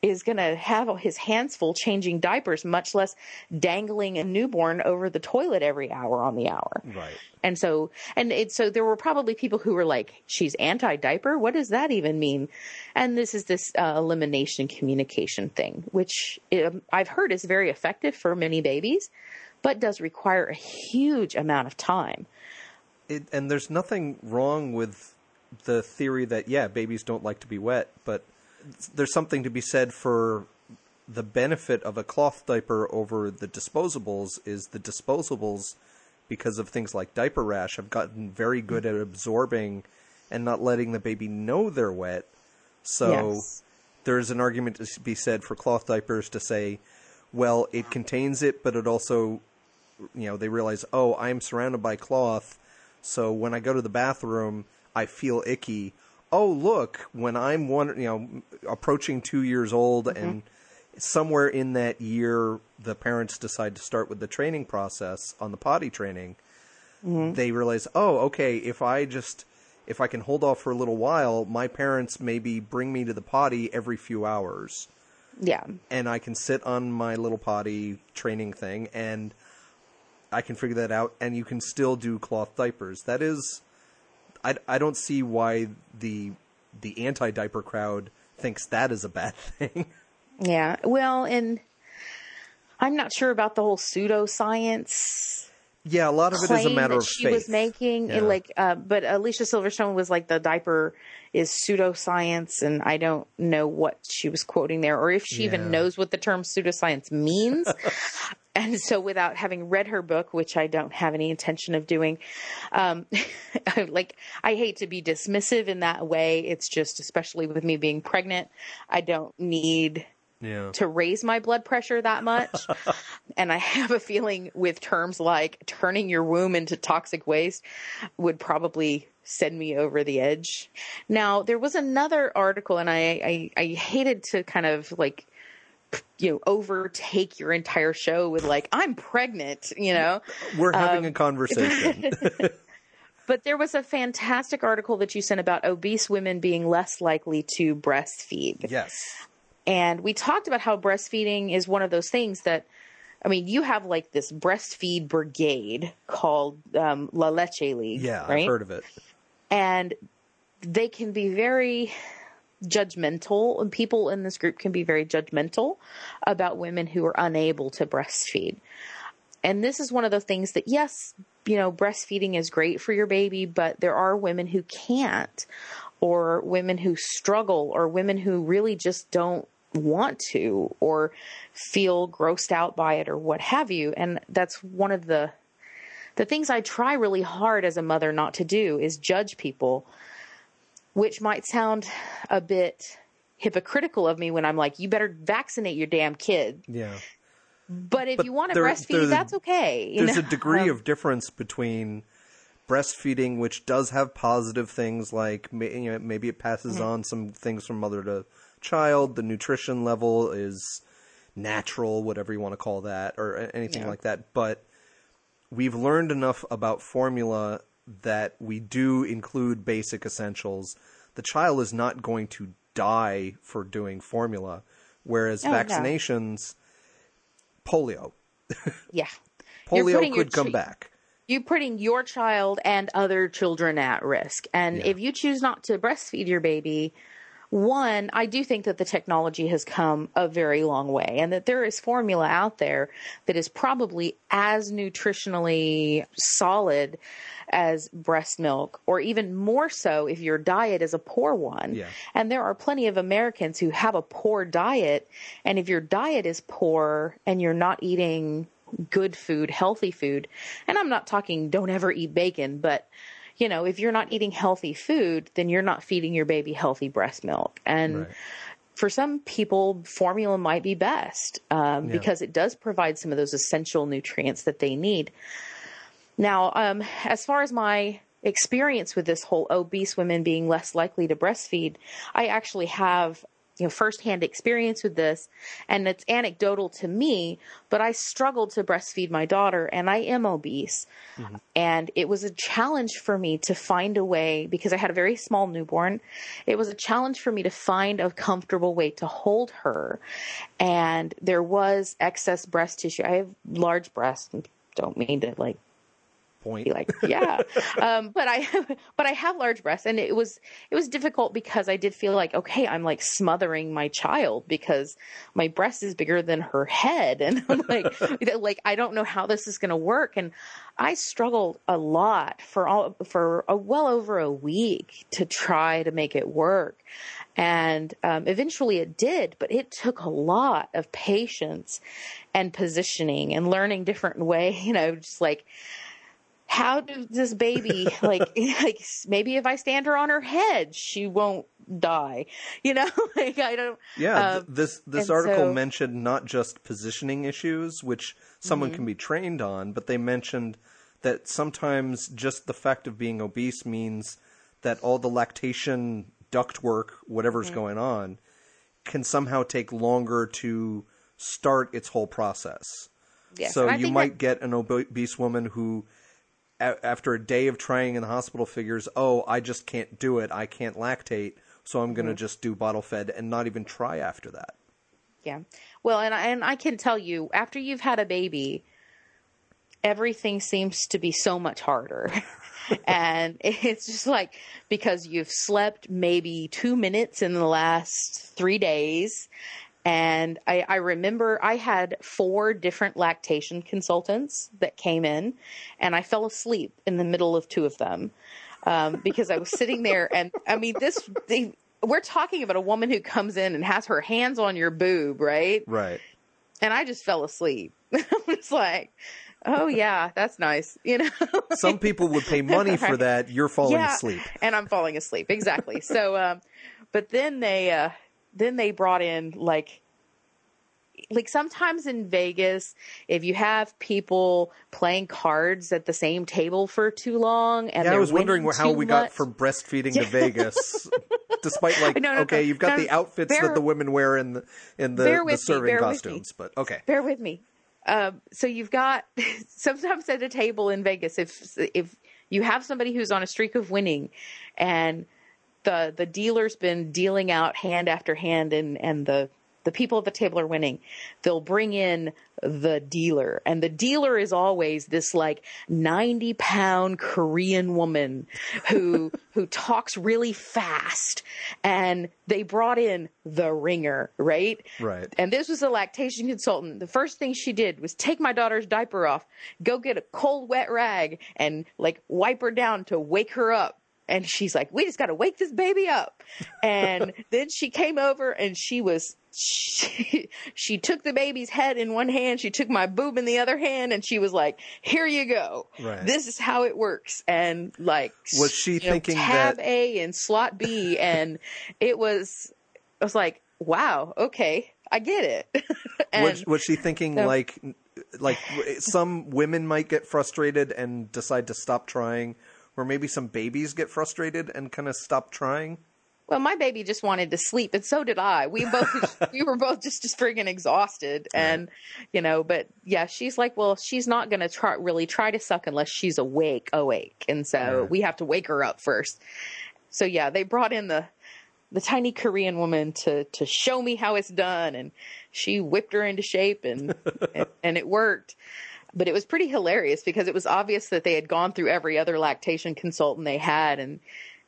is going to have his hands full changing diapers, much less dangling a newborn over the toilet every hour on the hour. Right. And so, and it, so there were probably people who were like, she's anti diaper? What does that even mean? And this is this uh, elimination communication thing, which um, I've heard is very effective for many babies, but does require a huge amount of time. It, and there's nothing wrong with the theory that yeah, babies don't like to be wet, but there's something to be said for the benefit of a cloth diaper over the disposables is the disposables because of things like diaper rash have gotten very good at absorbing and not letting the baby know they're wet. So Yes. there's an argument to be said for cloth diapers to say, well, it contains it, but it also, you know, they realize, oh, I'm surrounded by cloth, so when I go to the bathroom, I feel icky. Oh, look, when I'm one, you know, approaching two years old, mm-hmm. and somewhere in that year, the parents decide to start with the training process on the potty training. Mm-hmm. They realize, oh, okay, if I just if I can hold off for a little while, my parents maybe bring me to the potty every few hours Yeah. and I can sit on my little potty training thing and I can figure that out and you can still do cloth diapers. That is I, I don't see why the the anti-diaper crowd thinks that is a bad thing. Yeah. Well, and I'm not sure about the whole pseudoscience yeah, a lot of it is a matter of she faith. was making. Yeah. Like, uh, but Alicia Silverstone was like the diaper is pseudoscience, and I don't know what she was quoting there, or if she Yeah. even knows what the term pseudoscience means. and so, without having read her book, which I don't have any intention of doing, um, like I hate to be dismissive in that way. It's just, especially with me being pregnant, I don't need yeah. to raise my blood pressure that much. and I have a feeling with terms like turning your womb into toxic waste would probably send me over the edge. Now, there was another article, and I, I, I hated to kind of like, you know, overtake your entire show with like, I'm pregnant, you know? We're having Um, a conversation. But there was a fantastic article that you sent about obese women being less likely to breastfeed. yes. And we talked about how breastfeeding is one of those things that, I mean, you have like this breastfeed brigade called um, La Leche League. Yeah, right? I've heard of it. And they can be very judgmental, and people in this group can be very judgmental about women who are unable to breastfeed. And this is one of the things that, yes, you know, breastfeeding is great for your baby, but there are women who can't, or women who struggle, or women who really just don't want to, or feel grossed out by it, or what have you. And that's one of the the things I try really hard as a mother not to do is judge people, which might sound a bit hypocritical of me when I'm like, you better vaccinate your damn kid. Yeah. But if But you want to there- breastfeed, there's that's okay. you there's a degree Um, of difference between breastfeeding, which does have positive things like you know, maybe it passes Mm-hmm. on some things from mother to child. The nutrition level is natural, whatever you want to call that, or anything Yeah. like that. But we've learned enough about formula that we do include basic essentials. The child is not going to die for doing formula, whereas Oh, no. vaccinations, polio, yeah. Polio could come chi- back. You're putting your child and other children at risk. And Yeah. if you choose not to breastfeed your baby, one, I do think that the technology has come a very long way and that there is formula out there that is probably as nutritionally solid as breast milk, or even more so if your diet is a poor one. Yeah. And there are plenty of Americans who have a poor diet. And if your diet is poor and you're not eating good food, healthy food, and I'm not talking don't ever eat bacon, but you know, if you're not eating healthy food, then you're not feeding your baby healthy breast milk. And Right. for some people, formula might be best um, Yeah. because it does provide some of those essential nutrients that they need. Now, um, as far as my experience with this whole obese women being less likely to breastfeed, I actually have you know firsthand experience with this, and it's anecdotal to me. But I struggled to breastfeed my daughter, and I am obese, mm-hmm. and it was a challenge for me to find a way because I had a very small newborn. It was a challenge for me to find a comfortable way to hold her, and there was excess breast tissue. I have large breasts. Don't mean to like Point. be like, yeah. um, but I, but I have large breasts, and it was it was difficult because I did feel like, okay, I'm like smothering my child because my breast is bigger than her head, and I'm like, like I don't know how this is going to work, and I struggled a lot for all for a, well over a week to try to make it work. And um, eventually it did, but it took a lot of patience and positioning and learning different way, you know, just like how does this baby like like maybe if I stand her on her head, she won't die. You know, like I don't. Yeah, um, this this article so- Mm-hmm. mentioned not just positioning issues, which someone can be trained on, but they mentioned that sometimes just the fact of being obese means that all the lactation ductwork, whatever's Mm. going on, can somehow take longer to start its whole process. Yes, so you might that- get an obese woman who, a- after a day of trying in the hospital, figures, "Oh, I just can't do it. I can't lactate, so I'm going Mm-hmm. to just do bottle fed and not even try after that." Yeah. Well, and I, and I can tell you, after you've had a baby, everything seems to be so much harder. and it's just like because you've slept maybe two minutes in the last three days. And I, I remember I had four different lactation consultants that came in, and I fell asleep in the middle of two of them um, because I was sitting there. And I mean, this, they, we're talking about a woman who comes in and has her hands on your boob, right? Right. and I just fell asleep. I was like, "Oh yeah, that's nice," you know. Some people would pay money for that. You're falling yeah, asleep. and I'm falling asleep exactly. so, um, but then they, uh, then they brought in like. Like sometimes in Vegas, if you have people playing cards at the same table for too long, and Yeah, I was wondering how we got from breastfeeding to Vegas, despite like No, no, okay, no, you've got the outfits bear- that the women wear in the in the, the serving me. costumes, but okay. bear with me. Um, so you've got sometimes at a table in Vegas, if if you have somebody who's on a streak of winning, and the the dealer's been dealing out hand after hand, and and the the people at the table are winning, they'll bring in the dealer, and the dealer is always this like ninety pound Korean woman who who talks really fast, and they brought in the ringer, right? Right. And this was a lactation consultant. The first thing she did was take my daughter's diaper off, go get a cold, wet rag, and like wipe her down to wake her up. And she's like, we just got to wake this baby up. And then she came over and she was, she, she took the baby's head in one hand. She took my boob in the other hand and she was like, here you go. Right. This is how it works. And like, Was she thinking know, tab that- A and slot B. And it was, I was like, wow, okay, I get it. and was, was she thinking so- like like some women might get frustrated and decide to stop trying, or maybe some babies get frustrated and kind of stop trying? well, my baby just wanted to sleep, and so did I. We both we were both just just friggin' exhausted, and you know. But yeah, she's like, well, she's not gonna try really try to suck unless she's awake, awake, and so Right. we have to wake her up first. So yeah, they brought in the the tiny Korean woman to to show me how it's done, and she whipped her into shape, and and, and it worked. But it was pretty hilarious because it was obvious that they had gone through every other lactation consultant they had, and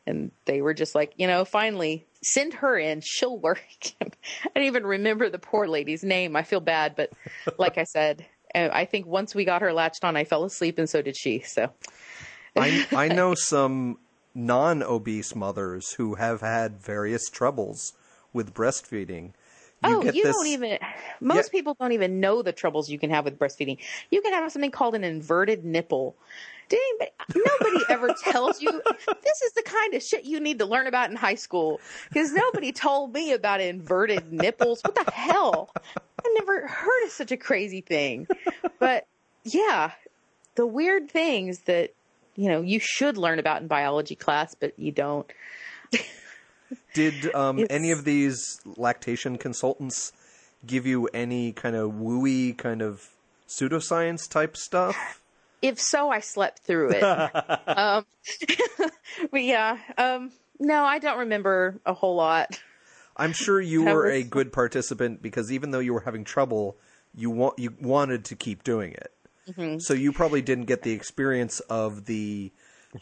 And they were just like, you know, finally send her in. She'll work. I don't even remember the poor lady's name. I feel bad, but like I said, uh, I think once we got her latched on, I fell asleep, and so did she. So I I know some non-obese mothers who have had various troubles with breastfeeding. Oh, you this- don't even. Most people don't even know the troubles you can have with breastfeeding. You can have something called an inverted nipple. Did anybody, nobody ever tells you this is the kind of shit you need to learn about in high school because nobody told me about inverted nipples. What the hell? I never heard of such a crazy thing. But yeah, the weird things that you know you should learn about in biology class, but you don't. Did um, any of these lactation consultants give you any kind of wooey kind of pseudoscience type stuff? if so, I slept through it. um, but yeah, um, no, I don't remember a whole lot. I'm sure you were was- a good participant because even though you were having trouble, you wa- you wanted to keep doing it. Mm-hmm. So you probably didn't get the experience of the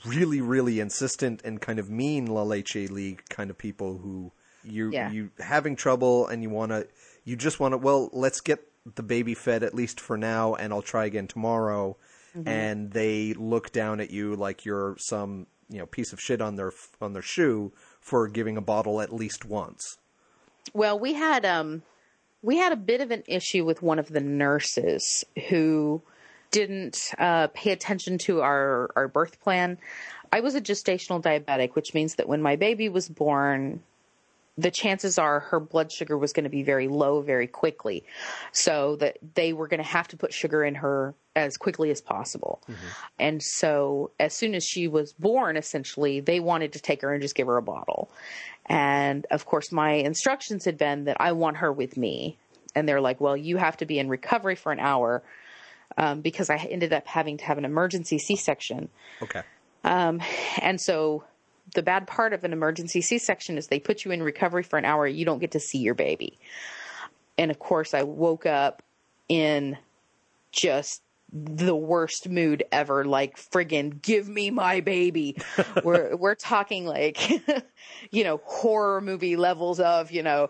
really, really insistent and kind of mean La Leche League kind of people who you Yeah. you having trouble and you want to you just want to well let's get the baby fed at least for now and I'll try again tomorrow Mm-hmm. and they look down at you like you're some you know piece of shit on their on their shoe for giving a bottle at least once. Well, we had um, we had a bit of an issue with one of the nurses who didn't uh, pay attention to our our birth plan. I was a gestational diabetic, which means that when my baby was born, the chances are her blood sugar was going to be very low very quickly. So that they were going to have to put sugar in her as quickly as possible. And so as soon as she was born, essentially, they wanted to take her and just give her a bottle. And of course, my instructions had been that I want her with me. And they're like, well, you have to be in recovery for an hour um, because I ended up having to have an emergency C section. Okay. And so the bad part of an emergency C section is they put you in recovery for an hour. You don't get to see your baby. And of course, I woke up in just the worst mood ever. Like friggin' give me my baby. we're we're talking like, you know, horror movie levels of you know,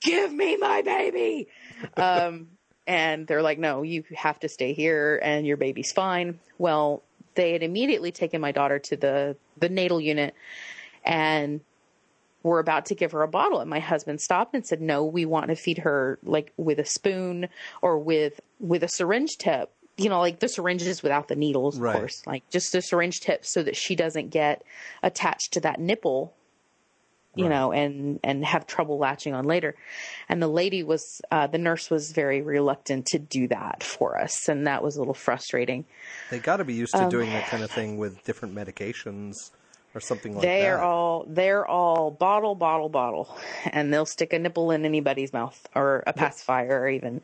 give me my baby. Um, and they're like, no, you have to stay here, and your baby's fine. Well, they had immediately taken my daughter to the the natal unit, and were about to give her a bottle and my husband stopped and said no we want to feed her like with a spoon or with with a syringe tip you know like the syringes without the needles of Right. course like just a syringe tip so that she doesn't get attached to that nipple you Right. know and and have trouble latching on later. And the lady was uh, the nurse was very reluctant to do that for us and that was a little frustrating. They got to be used to Um, doing that kind of thing with different medications or something like that. they're all they're all bottle bottle bottle and they'll stick a nipple in anybody's mouth or a pacifier or even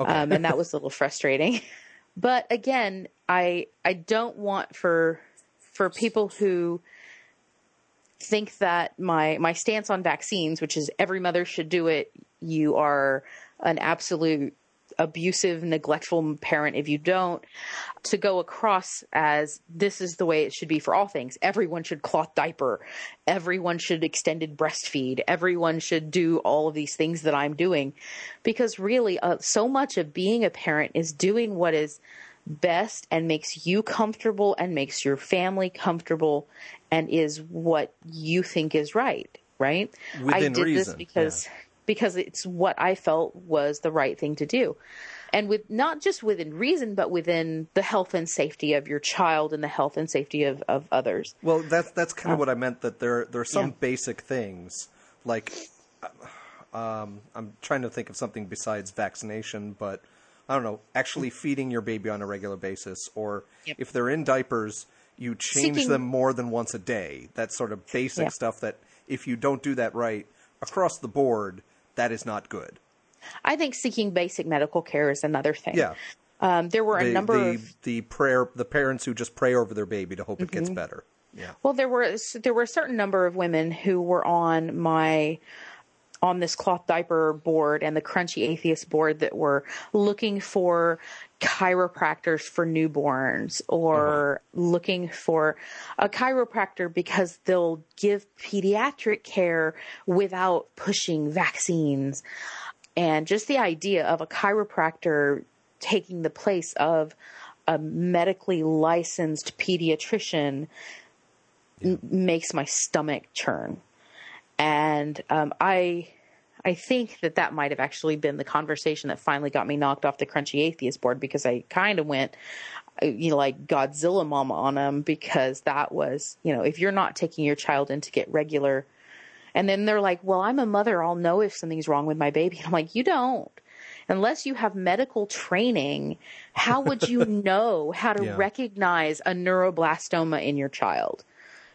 um, and that was a little frustrating. But again i i don't want for for people who think that my my stance on vaccines which is every mother should do it you are an absolute abusive neglectful parent if you don't to go across as this is the way it should be for all things. Everyone should cloth diaper. Everyone should extended breastfeed. Everyone should do all of these things that I'm doing. Because really, uh, so much of being a parent is doing what is best and makes you comfortable and makes your family comfortable and is what you think is right, right? I Within did this reason, because because it's what I felt was the right thing to do. And with not just within reason, but within the health and safety of your child and the health and safety of, of others. Well, that's that's kind of what I meant. That there there are some Yeah. basic things like um, I'm trying to think of something besides vaccination, but I don't know. Actually, feeding your baby on a regular basis, or Yep. if they're in diapers, you change Seeking- them more than once a day. That sort of basic Yeah. stuff. That if you don't do that right across the board, that is not good. I think seeking basic medical care is another thing. Yeah. Um, there were a number the, of the prayer the parents who just pray over their baby to hope it Mm-hmm. gets better. Yeah. Well, there were there were a certain number of women who were on my on this cloth diaper board and the crunchy atheist board that were looking for chiropractors for newborns or uh-huh. looking for a chiropractor because they'll give pediatric care without pushing vaccines. And just the idea of a chiropractor taking the place of a medically licensed pediatrician m- makes my stomach churn. And um, I, I think that that might have actually been the conversation that finally got me knocked off the crunchy atheist board because I kind of went, uh, you know, like Godzilla mama on them because that was, you know, if you're not taking your child in to get regular, and then they're like, well, I'm a mother, I'll know if something's wrong with my baby. And I'm like, you don't. Unless you have medical training, how would you know how to Yeah. recognize a neuroblastoma in your child?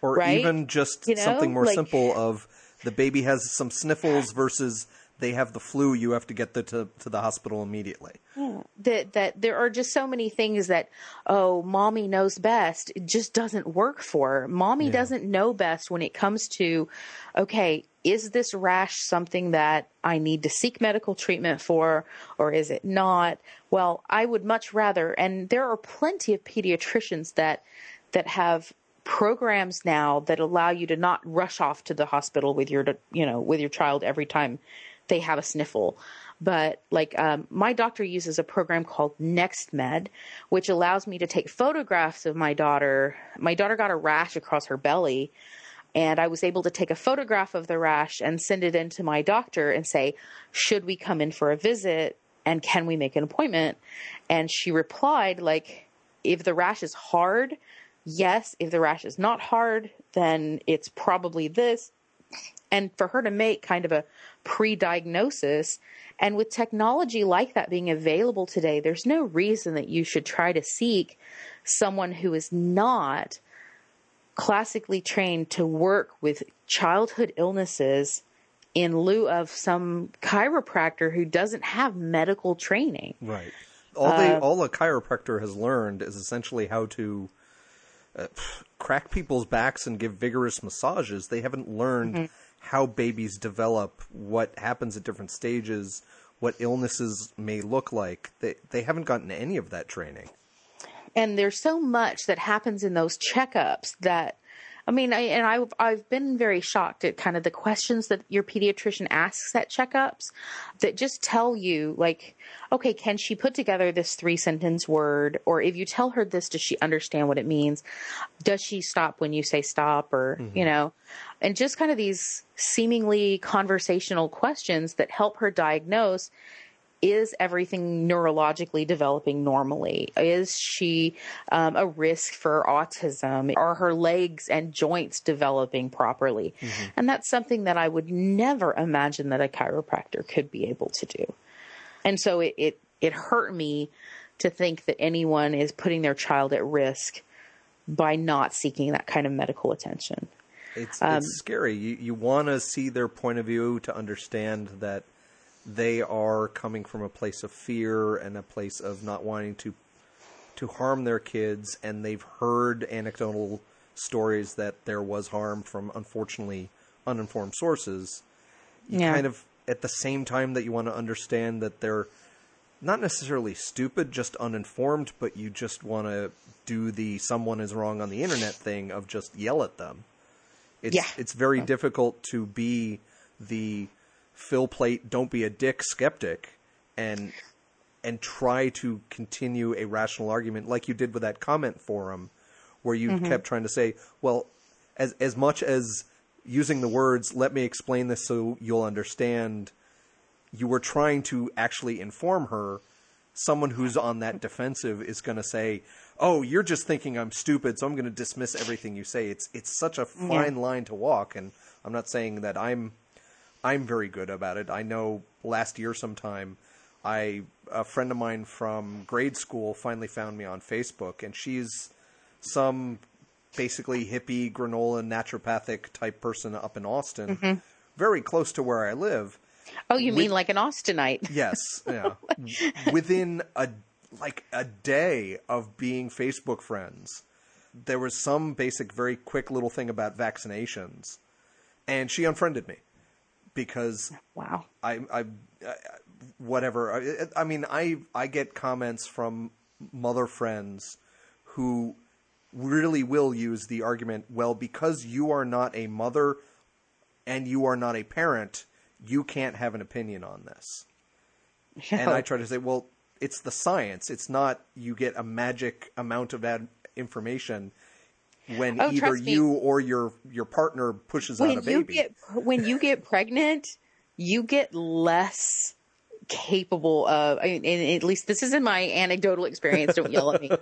or right? even just You know, something more like- simple of the baby has some sniffles versus they have the flu. You have to get the, to to the hospital immediately. Hmm. that that there are just so many things that oh mommy knows best it just doesn't work for her. mommy doesn't know best when it comes to okay is this rash something that i need to seek medical treatment for or is it not well i would much rather and there are plenty of pediatricians that that have programs now that allow you to not rush off to the hospital with your you know with your child every time they have a sniffle. But like um, my doctor uses a program called nextmed which allows me to take photographs of my daughter. My daughter got a rash across her belly and i was able to take a photograph of the rash and send it in to my doctor and say should we come in for a visit and can we make an appointment? And she replied like if the rash is hard yes if the rash is not hard then it's probably this and for her to make kind of a pre-diagnosis and with technology like that being available today there's no reason that you should try to seek someone who is not classically trained to work with childhood illnesses in lieu of some chiropractor who doesn't have medical training Right. All they uh, all a chiropractor has learned is essentially how to uh, crack people's backs and give vigorous massages. They haven't learned how babies develop, what happens at different stages, what illnesses may look like. They they haven't gotten any of that training. and there's so much that happens in those checkups that I mean, I, and I've I've been very shocked at kind of the questions that your pediatrician asks at checkups that just tell you like, okay, can she put together this three sentence word, or if you tell her this, does she understand what it means? Does she stop when you say stop, or mm-hmm. you know, and just kind of these seemingly conversational questions that help her diagnose is everything neurologically developing normally? Is she um, a risk for autism? Are her legs and joints developing properly? And that's something that I would never imagine that a chiropractor could be able to do. And so it, it, it hurt me to think that anyone is putting their child at risk by not seeking that kind of medical attention. It's Um, it's scary. You you want to see their point of view to understand that they are coming from a place of fear and a place of not wanting to to harm their kids and they've heard anecdotal stories that there was harm from unfortunately uninformed sources. You Yeah. kind of at the same time that you want to understand that they're not necessarily stupid, just uninformed, but you just want to do the someone is wrong on the internet thing of just yell at them. It's Yeah. it's very difficult to be the Phil Plait, don't be a dick skeptic and and try to continue a rational argument like you did with that comment forum where you mm-hmm. kept trying to say, well, as as much as using the words let me explain this so you'll understand you were trying to actually inform her. Someone who's on that defensive is going to say oh you're just thinking i'm stupid so i'm going to dismiss everything you say. It's it's such a fine line to walk and i'm not saying that i'm i'm very good about it. I know last year sometime i a friend of mine from grade school finally found me on facebook and she's some basically hippie granola naturopathic type person up in austin mm-hmm. very close to where i live. Oh, you mean like an Austinite? Yes, yeah. Within a like a day of being Facebook friends, there was some basic, very quick little thing about vaccinations, and she unfriended me because Wow. I, I, I whatever. I, I mean, I I get comments from mother friends who really will use the argument, well, because you are not a mother and you are not a parent, you can't have an opinion on this. And I try to say, well, it's the science. It's not you get a magic amount of ad- information when Oh, either you or your your partner pushes out a when you baby. get when you get pregnant, you get less capable of. I mean, at least this is in my anecdotal experience. Don't yell at me.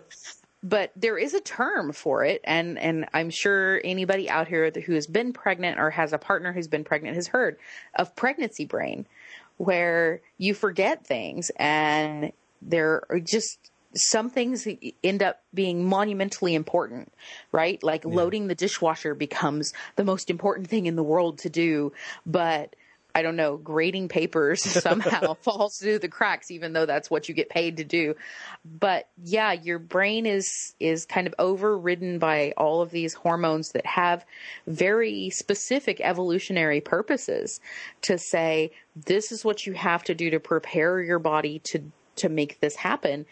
But there is a term for it, and and I'm sure anybody out here who has been pregnant or has a partner who's been pregnant has heard of pregnancy brain, where you forget things and there are just some things end up being monumentally important, right? Like loading the dishwasher becomes the most important thing in the world to do, but I don't know, grading papers somehow falls through the cracks, even though that's what you get paid to do. But yeah, your brain is, is kind of overridden by all of these hormones that have very specific evolutionary purposes to say, this is what you have to do to prepare your body to, to make this happen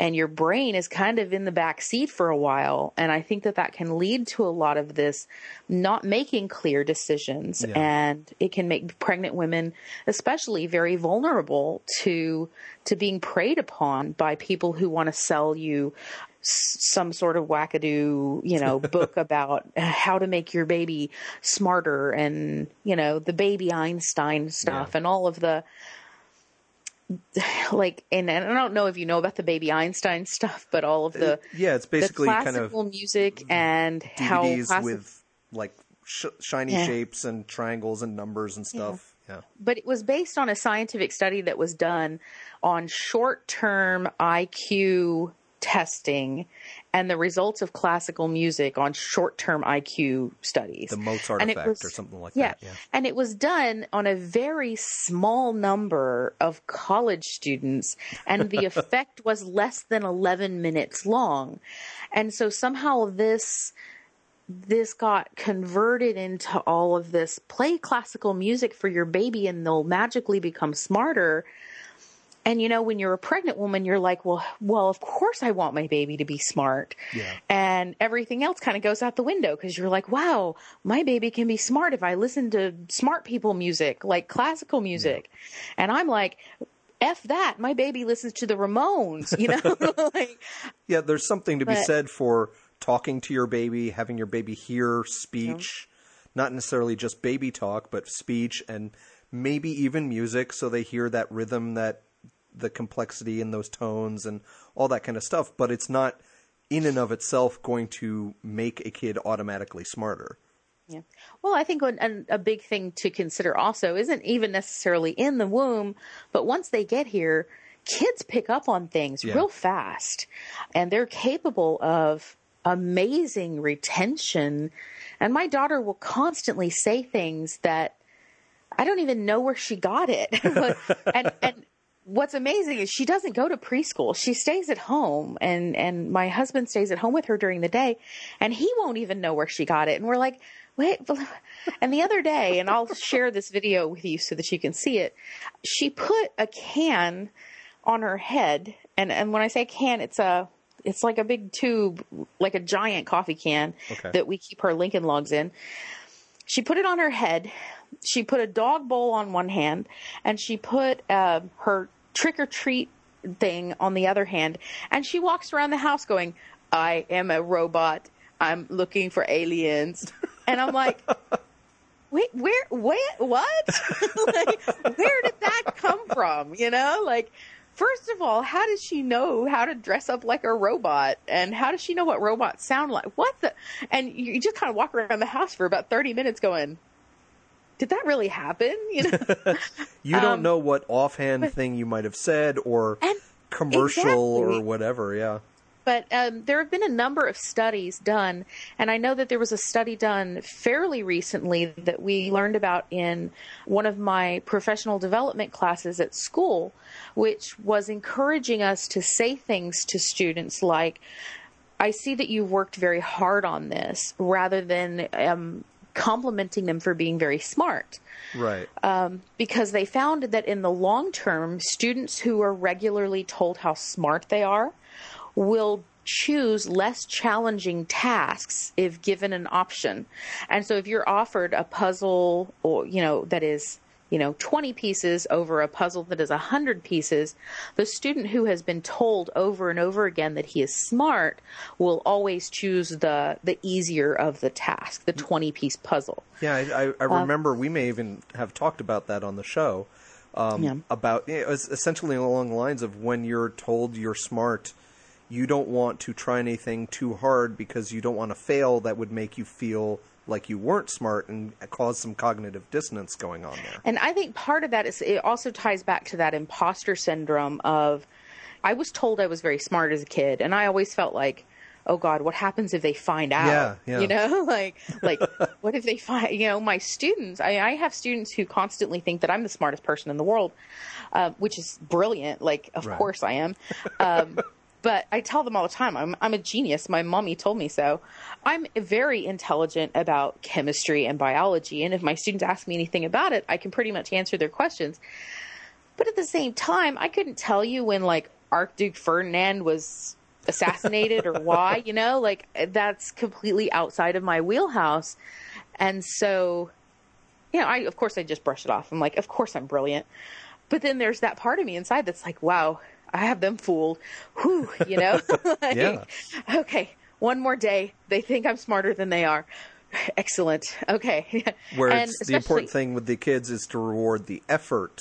and your brain is kind of in the back seat for a while and i think that that can lead to a lot of this not making clear decisions Yeah. and it can make pregnant women especially very vulnerable to to being preyed upon by people who want to sell you some sort of wackadoo, you know, book about how to make your baby smarter and, you know, the baby Einstein stuff Yeah. and all of the like and, and I don't know if you know about the baby Einstein stuff, but all of uh, the yeah, it's basically kind classical of music mm-hmm. and how classic- with like sh- shiny Yeah. shapes and triangles and numbers and stuff. Yeah. but it was based on a scientific study that was done on short-term IQ testing and the results of classical music on short-term IQ studies. The Mozart And effect was- or something like yeah. that. Yeah. And it was done on a very small number of college students, and the effect was less than 11 minutes long. And so somehow this this got converted into all of this play classical music for your baby and they'll magically become smarter and you know when you're a pregnant woman you're like well well of course i want my baby to be smart Yeah. and everything else kind of goes out the window because you're like wow my baby can be smart if i listen to smart people music like classical music and i'm like F that. My baby listens to the Ramones, you know? like, Yeah, there's something to be said for talking to your baby, having your baby hear speech, not necessarily just baby talk, but speech and maybe even music so they hear that rhythm, that the complexity in those tones and all that kind of stuff, but it's not in and of itself going to make a kid automatically smarter. Yeah. Well, I think an, a big thing to consider also isn't even necessarily in the womb, but once they get here, kids pick up on things Yeah. real fast and they're capable of amazing retention. And my daughter will constantly say things that I don't even know where she got it. And, and what's amazing is she doesn't go to preschool. She stays at home and, and my husband stays at home with her during the day and he won't even know where she got it. And we're like, wait, and the other day, and I'll share this video with you so that you can see it. She put a can on her head. And, and when I say can, it's a, it's like a big tube, like a giant coffee can Okay. that we keep her Lincoln logs in. She put it on her head. She put a dog bowl on one hand, and she put uh, her trick or treat thing on the other hand. And she walks around the house going, "I am a robot. I'm looking for aliens." And I'm like, "Wait, where? Wait, what? like, where did that come from? You know, like." First of all, how does she know how to dress up like a robot? And how does she know what robots sound like? What the? And you just kind of walk around the house for about 30 minutes going, did that really happen? You know? You don't Um, know what offhand thing you might have said or commercial or whatever, yeah. but um, there have been a number of studies done, and I know that there was a study done fairly recently that we learned about in one of my professional development classes at school, which was encouraging us to say things to students like, I see that you've worked very hard on this rather than um, complimenting them for being very smart Right. um, because they found that in the long term, students who are regularly told how smart they are will choose less challenging tasks if given an option. And so if you're offered a puzzle or, you know, that is, you know, 20 pieces over a puzzle that is 100 pieces, the student who has been told over and over again that he is smart will always choose the the easier of the task, the 20 piece puzzle. Yeah, I, I, I remember we may even have talked about that on the show. Um, Yeah. About it was essentially along the lines of when you're told you're smart, you don't want to try anything too hard because you don't want to fail. That would make you feel like you weren't smart and cause some cognitive dissonance going on there. And I think part of that is it also ties back to that imposter syndrome of I was told I was very smart as a kid and I always felt like oh god what happens if they find out Yeah, yeah. you know like like what if they find you know my students I, I have students who constantly think that i'm the smartest person in the world uh, which is brilliant like of Right. course i am um, but i tell them all the time I'm, I'm a genius my mommy told me so i'm very intelligent about chemistry and biology and if my students ask me anything about it i can pretty much answer their questions but at the same time, I couldn't tell you when like Archduke Ferdinand was assassinated or why, you know, like that's completely outside of my wheelhouse. And so, you know, I of course I just brush it off. I'm like, of course I'm brilliant. But then there's that part of me inside that's like, wow, I have them fooled. Whew, you know? like, Yeah. Okay, one more day. They think I'm smarter than they are. Excellent. Okay. Where it's the important thing with the kids is to reward the effort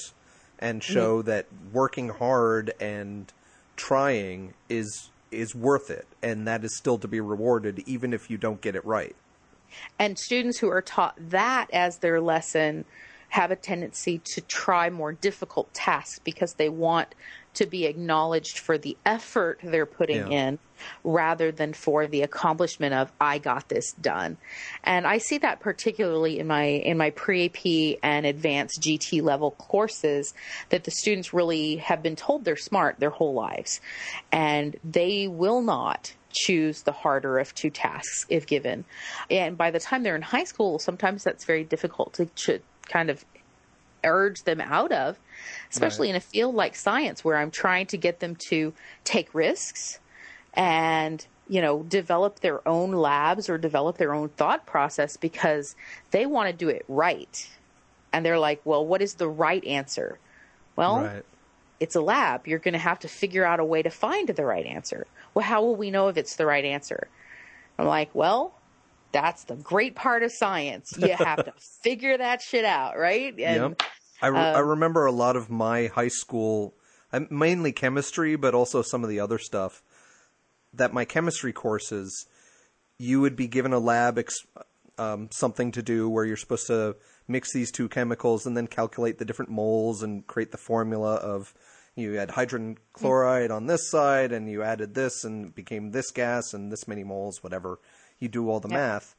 and mm-hmm. show that working hard and trying is is worth it, and that is still to be rewarded even if you don't get it right. And students who are taught that as their lesson have a tendency to try more difficult tasks because they want to be acknowledged for the effort they're putting Yeah. in rather than for the accomplishment of I got this done. And I see that particularly in my in my pre-AP and advanced GT level courses that the students really have been told they're smart their whole lives and they will not choose the harder of two tasks if given. And by the time they're in high school, sometimes that's very difficult to, to kind of urge them out of, especially Right. in a field like science where I'm trying to get them to take risks and you know develop their own labs or develop their own thought process because they want to do it right. And they're like, "Well, what is the right answer?" Well, Right. it's a lab. You're going to have to figure out a way to find the right answer. Well, how will we know if it's the right answer? I'm like, well, that's the great part of science. You have to figure that shit out, right? And Yep. I, re- I um, remember a lot of my high school, mainly chemistry, but also some of the other stuff. That my chemistry courses, you would be given a lab ex- um, something to do where you're supposed to mix these two chemicals and then calculate the different moles and create the formula of you had hydrogen chloride on this side and you added this and it became this gas and this many moles, whatever. You do all the math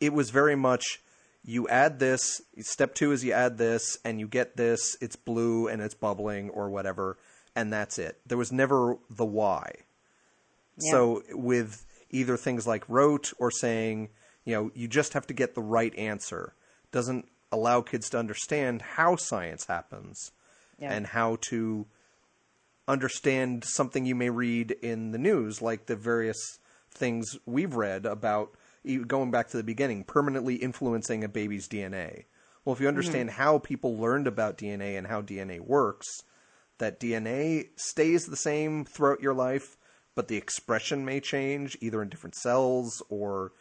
it was very much you add this step two is you add this and you get this it's blue and it's bubbling or whatever and that's it. There was never the why. So with either things like rote or saying you know you just have to get the right answer. Doesn't allow kids to understand how science happens Yeah. and how to understand something you may read in the news, like the various things we've read about going back to the beginning, permanently influencing a baby's DNA. Well, if you understand mm-hmm. how people learned about DNA and how DNA works, that DNA stays the same throughout your life, but the expression may change either in different cells or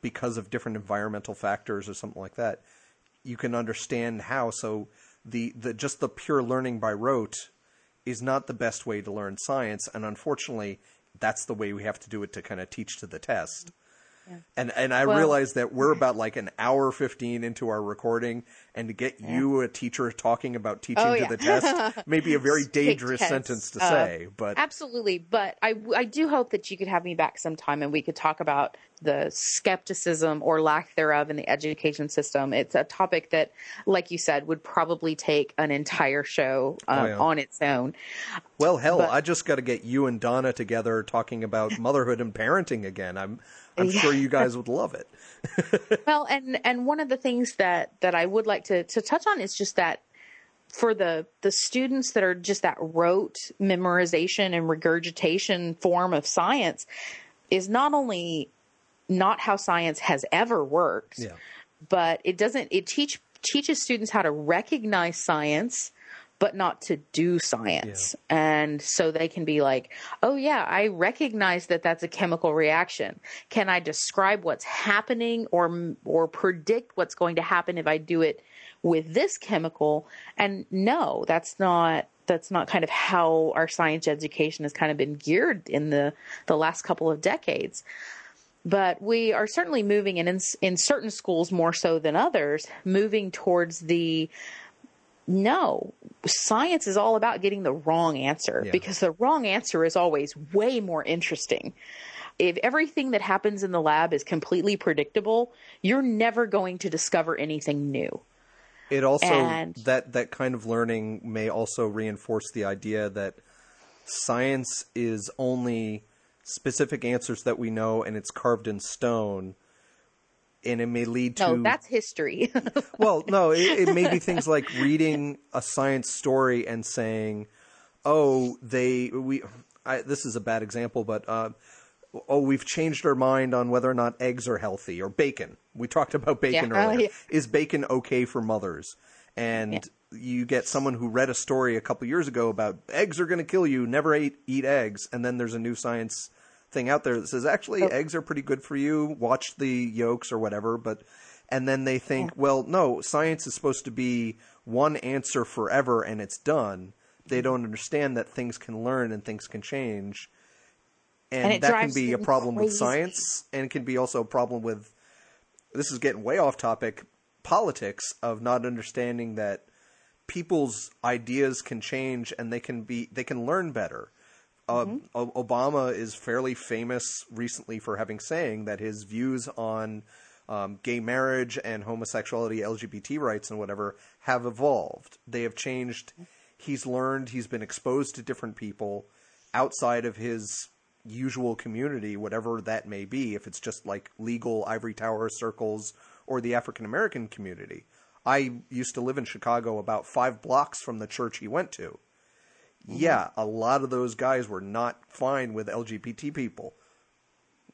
because of different environmental factors or something like that. You can understand how. So the, the just the pure learning by rote is not the best way to learn science, and unfortunately, that's the way we have to do it to kind of teach to the test. And and I Well- realize that we're about like an hour fifteen into our recording, and to get you a teacher talking about teaching Oh, to yeah. the test may be a very dangerous sentence to Uh, say. But Absolutely, but I, I do hope that you could have me back sometime and we could talk about the skepticism or lack thereof in the education system. It's a topic that, like you said, would probably take an entire show um, Oh, yeah. on its own. Well, hell, But- I just got to get you and Donna together talking about motherhood and parenting again. I'm I'm Yeah. sure you guys would love it. Well, and and one of the things that that I would like to to touch on is just that for the the students that are just that rote memorization and regurgitation form of science is not only not how science has ever worked, Yeah. but it doesn't it teach teaches students how to recognize science but not to do science. And so they can be like oh yeah i recognize that that's a chemical reaction. Can i describe what's happening or or predict what's going to happen if i do it with this chemical? And no that's not that's not kind of how our science education has kind of been geared in the the last couple of decades. But we are certainly moving and in, in certain schools more so than others moving towards the no. Science is all about getting the wrong answer Yeah. because the wrong answer is always way more interesting. If everything that happens in the lab is completely predictable you're never going to discover anything new. It also And- that that kind of learning may also reinforce the idea that science is only specific answers that we know and it's carved in stone and it may lead to no that's history well, no, it, it may be things like reading a science story and saying, "Oh, they we." I, this is a bad example, but uh, oh, we've changed our mind on whether or not eggs are healthy or bacon. We talked about bacon Yeah. Earlier. yeah. Is bacon okay for mothers? And you get someone who read a story a couple years ago about eggs are going to kill you. Never eat eat eggs, and then there's a new science thing out there that says actually eggs are pretty good for you. Watch the yolks or whatever, but and then they think, well, no, science is supposed to be one answer forever and it's done. They don't understand that things can learn and things can change. And, And that can be a problem with science and it can be also a problem with this is getting way off topic politics of not understanding that people's ideas can change and they can be they can learn better. Uh, O- Obama is fairly famous recently for having saying that his views on um, gay marriage and homosexuality, LGBT rights, and whatever have evolved. They have changed. He's learned. He's been exposed to different people outside of his usual community, whatever that may be. If it's just like legal ivory tower circles or the African American community. I used to live in Chicago, about five blocks from the church he went to Mm-hmm. yeah, a lot of those guys were not fine with LGBT people.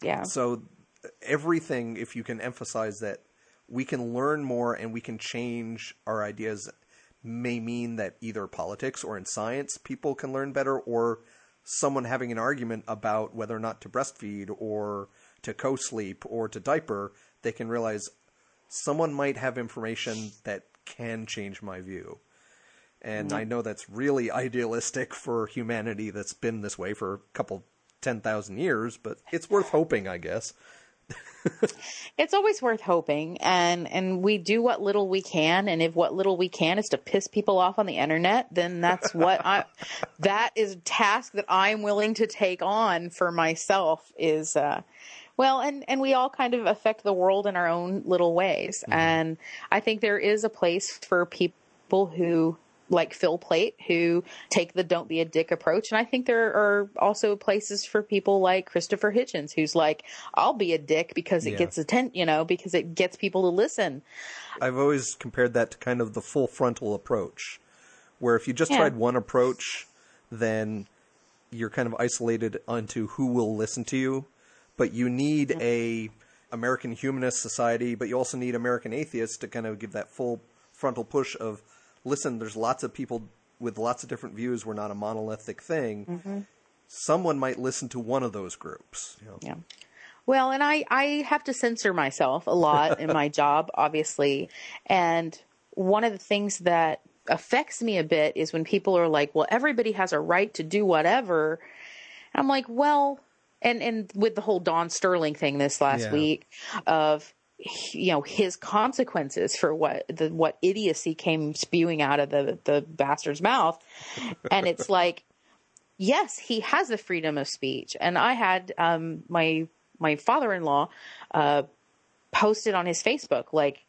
yeah So everything, if you can emphasize that we can learn more and we can change our ideas, may mean that either politics or in science people can learn better, or someone having an argument about whether or not to breastfeed or to co-sleep or to diaper, they can realize someone might have information that can change my view. And I know that's really idealistic for humanity that's been this way for a couple 10,000 years, but it's worth hoping, I guess. it's always worth hoping and and we do what little we can and if what little we can is to piss people off on the internet then that's what i that is a task that i'm willing to take on for myself is uh well and and we all kind of affect the world in our own little ways. And i think there is a place for people who like Phil Plait who take the don't be a dick approach. And I think there are also places for people like Christopher Hitchens who's like, I'll be a dick because it Yeah. gets attention, you know, because it gets people to listen. I've always compared that to kind of the full frontal approach, where if you just Yeah. tried one approach, then you're kind of isolated onto who will listen to you. But you need a American Humanist Society, but you also need American Atheists to kind of give that full frontal push of, listen, there's lots of people with lots of different views. We're not a monolithic thing. Mm-hmm. Someone might listen to one of those groups. You know? Yeah. Well, and I, I have to censor myself a lot in my job, obviously. And one of the things that affects me a bit is when people are like, well, everybody has a right to do whatever. And I'm like, well, and, and with the whole Don Sterling thing this last Yeah. week of, you know, his consequences for what the, what idiocy came spewing out of the, the bastard's mouth. And it's like, yes, he has the freedom of speech. And I had um, my my father-in-law uh, posted on his Facebook like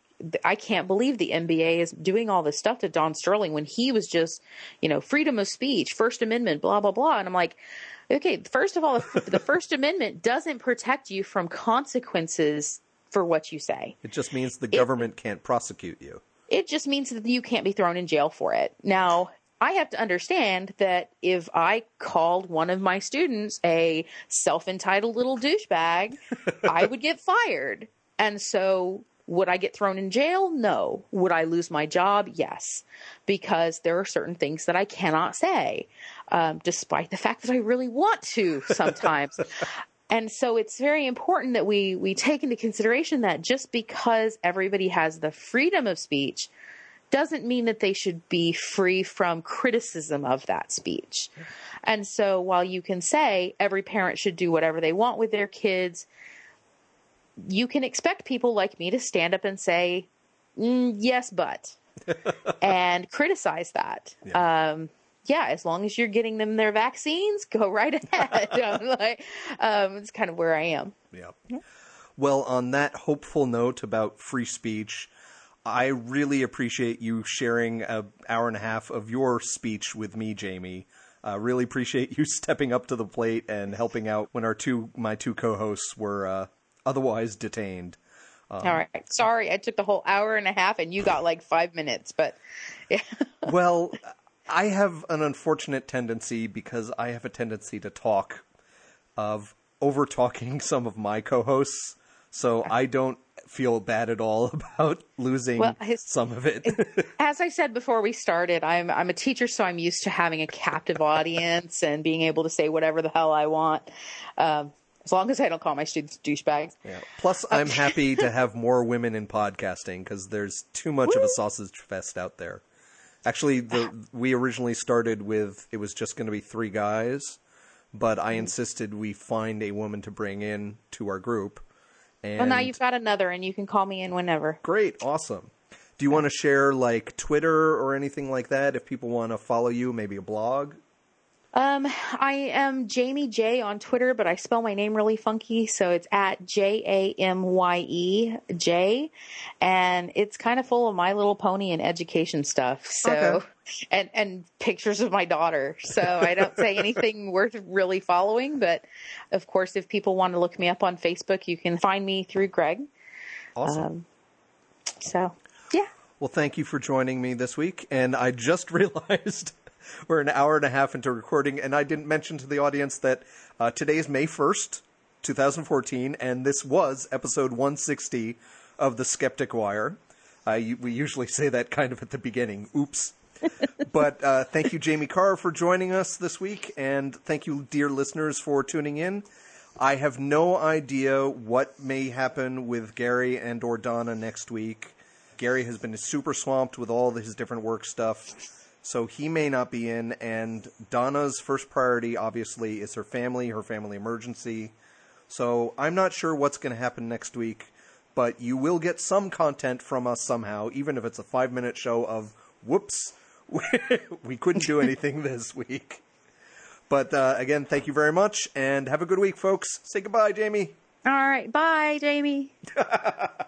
I can't believe the NBA is doing all this stuff to Don Sterling when he was just, you know, freedom of speech, First Amendment, blah blah blah. And I'm like, okay, first of all, the First Amendment doesn't protect you from consequences for what you say. It just means the government it, can't prosecute you. It just means that you can't be thrown in jail for it. Now, I have to understand that if I called one of my students a self entitled little douchebag, I would get fired. And so would I get thrown in jail? No. Would I lose my job? Yes. Because there are certain things that I cannot say, um, despite the fact that I really want to sometimes. and so it's very important that we, we take into consideration that just because everybody has the freedom of speech doesn't mean that they should be free from criticism of that speech. And so while you can say every parent should do whatever they want with their kids, you can expect people like me to stand up and say, mm, yes, but, and criticize that. Yeah. Um, yeah, as long as you're getting them their vaccines, go right ahead. like, um, it's kind of where I am. Yeah. yeah. Well, on that hopeful note about free speech, I really appreciate you sharing an hour and a half of your speech with me, Jamye. Uh, really appreciate you stepping up to the plate and helping out when our two my two co-hosts were uh, otherwise detained. Um, All right, sorry, I took the whole hour and a half, and you got like five minutes. But yeah. well, I have an unfortunate tendency because I have a tendency to talk of over talking some of my co-hosts, so I don't feel bad at all about losing well, his, some of it. as I said before we started, I'm I'm a teacher, so I'm used to having a captive audience and being able to say whatever the hell I want. Um, as long as I don't call my students douchebags. Yeah. Plus, I'm happy to have more women in podcasting because there's too much Woo! of a sausage fest out there. Actually, the we originally started with it was just going to be three guys, but I mm-hmm. insisted we find a woman to bring in to our group and well, now you've got another, and you can call me in whenever. Great, awesome. Do you want to share like Twitter or anything like that if people want to follow you, maybe a blog? Um, I am Jamye J on Twitter, but I spell my name really funky, so it's at J A M Y E J, and it's kind of full of My Little Pony and education stuff. So, okay. and and pictures of my daughter. So I don't say anything worth really following, but of course, if people want to look me up on Facebook, you can find me through Greg. Awesome. Um, so, yeah. Well, thank you for joining me this week, and I just realized we're an hour and a half into recording, and I didn't mention to the audience that uh, today is May 1st, 2014, and this was episode 160 of The Skeptic Wire. Uh, we usually say that kind of at the beginning. Oops. but uh, thank you, Jamye Carr, for joining us this week, and thank you, dear listeners, for tuning in. I have no idea what may happen with Gary and or Donna next week. Gary has been super swamped with all his different work stuff so he may not be in. And Donna's first priority, obviously, is her family, her family emergency. So I'm not sure what's going to happen next week, but you will get some content from us somehow, even if it's a five minute show of whoops, we couldn't do anything this week. But uh, again, thank you very much, and have a good week, folks. Say goodbye, Jamye. All right, bye, Jamye.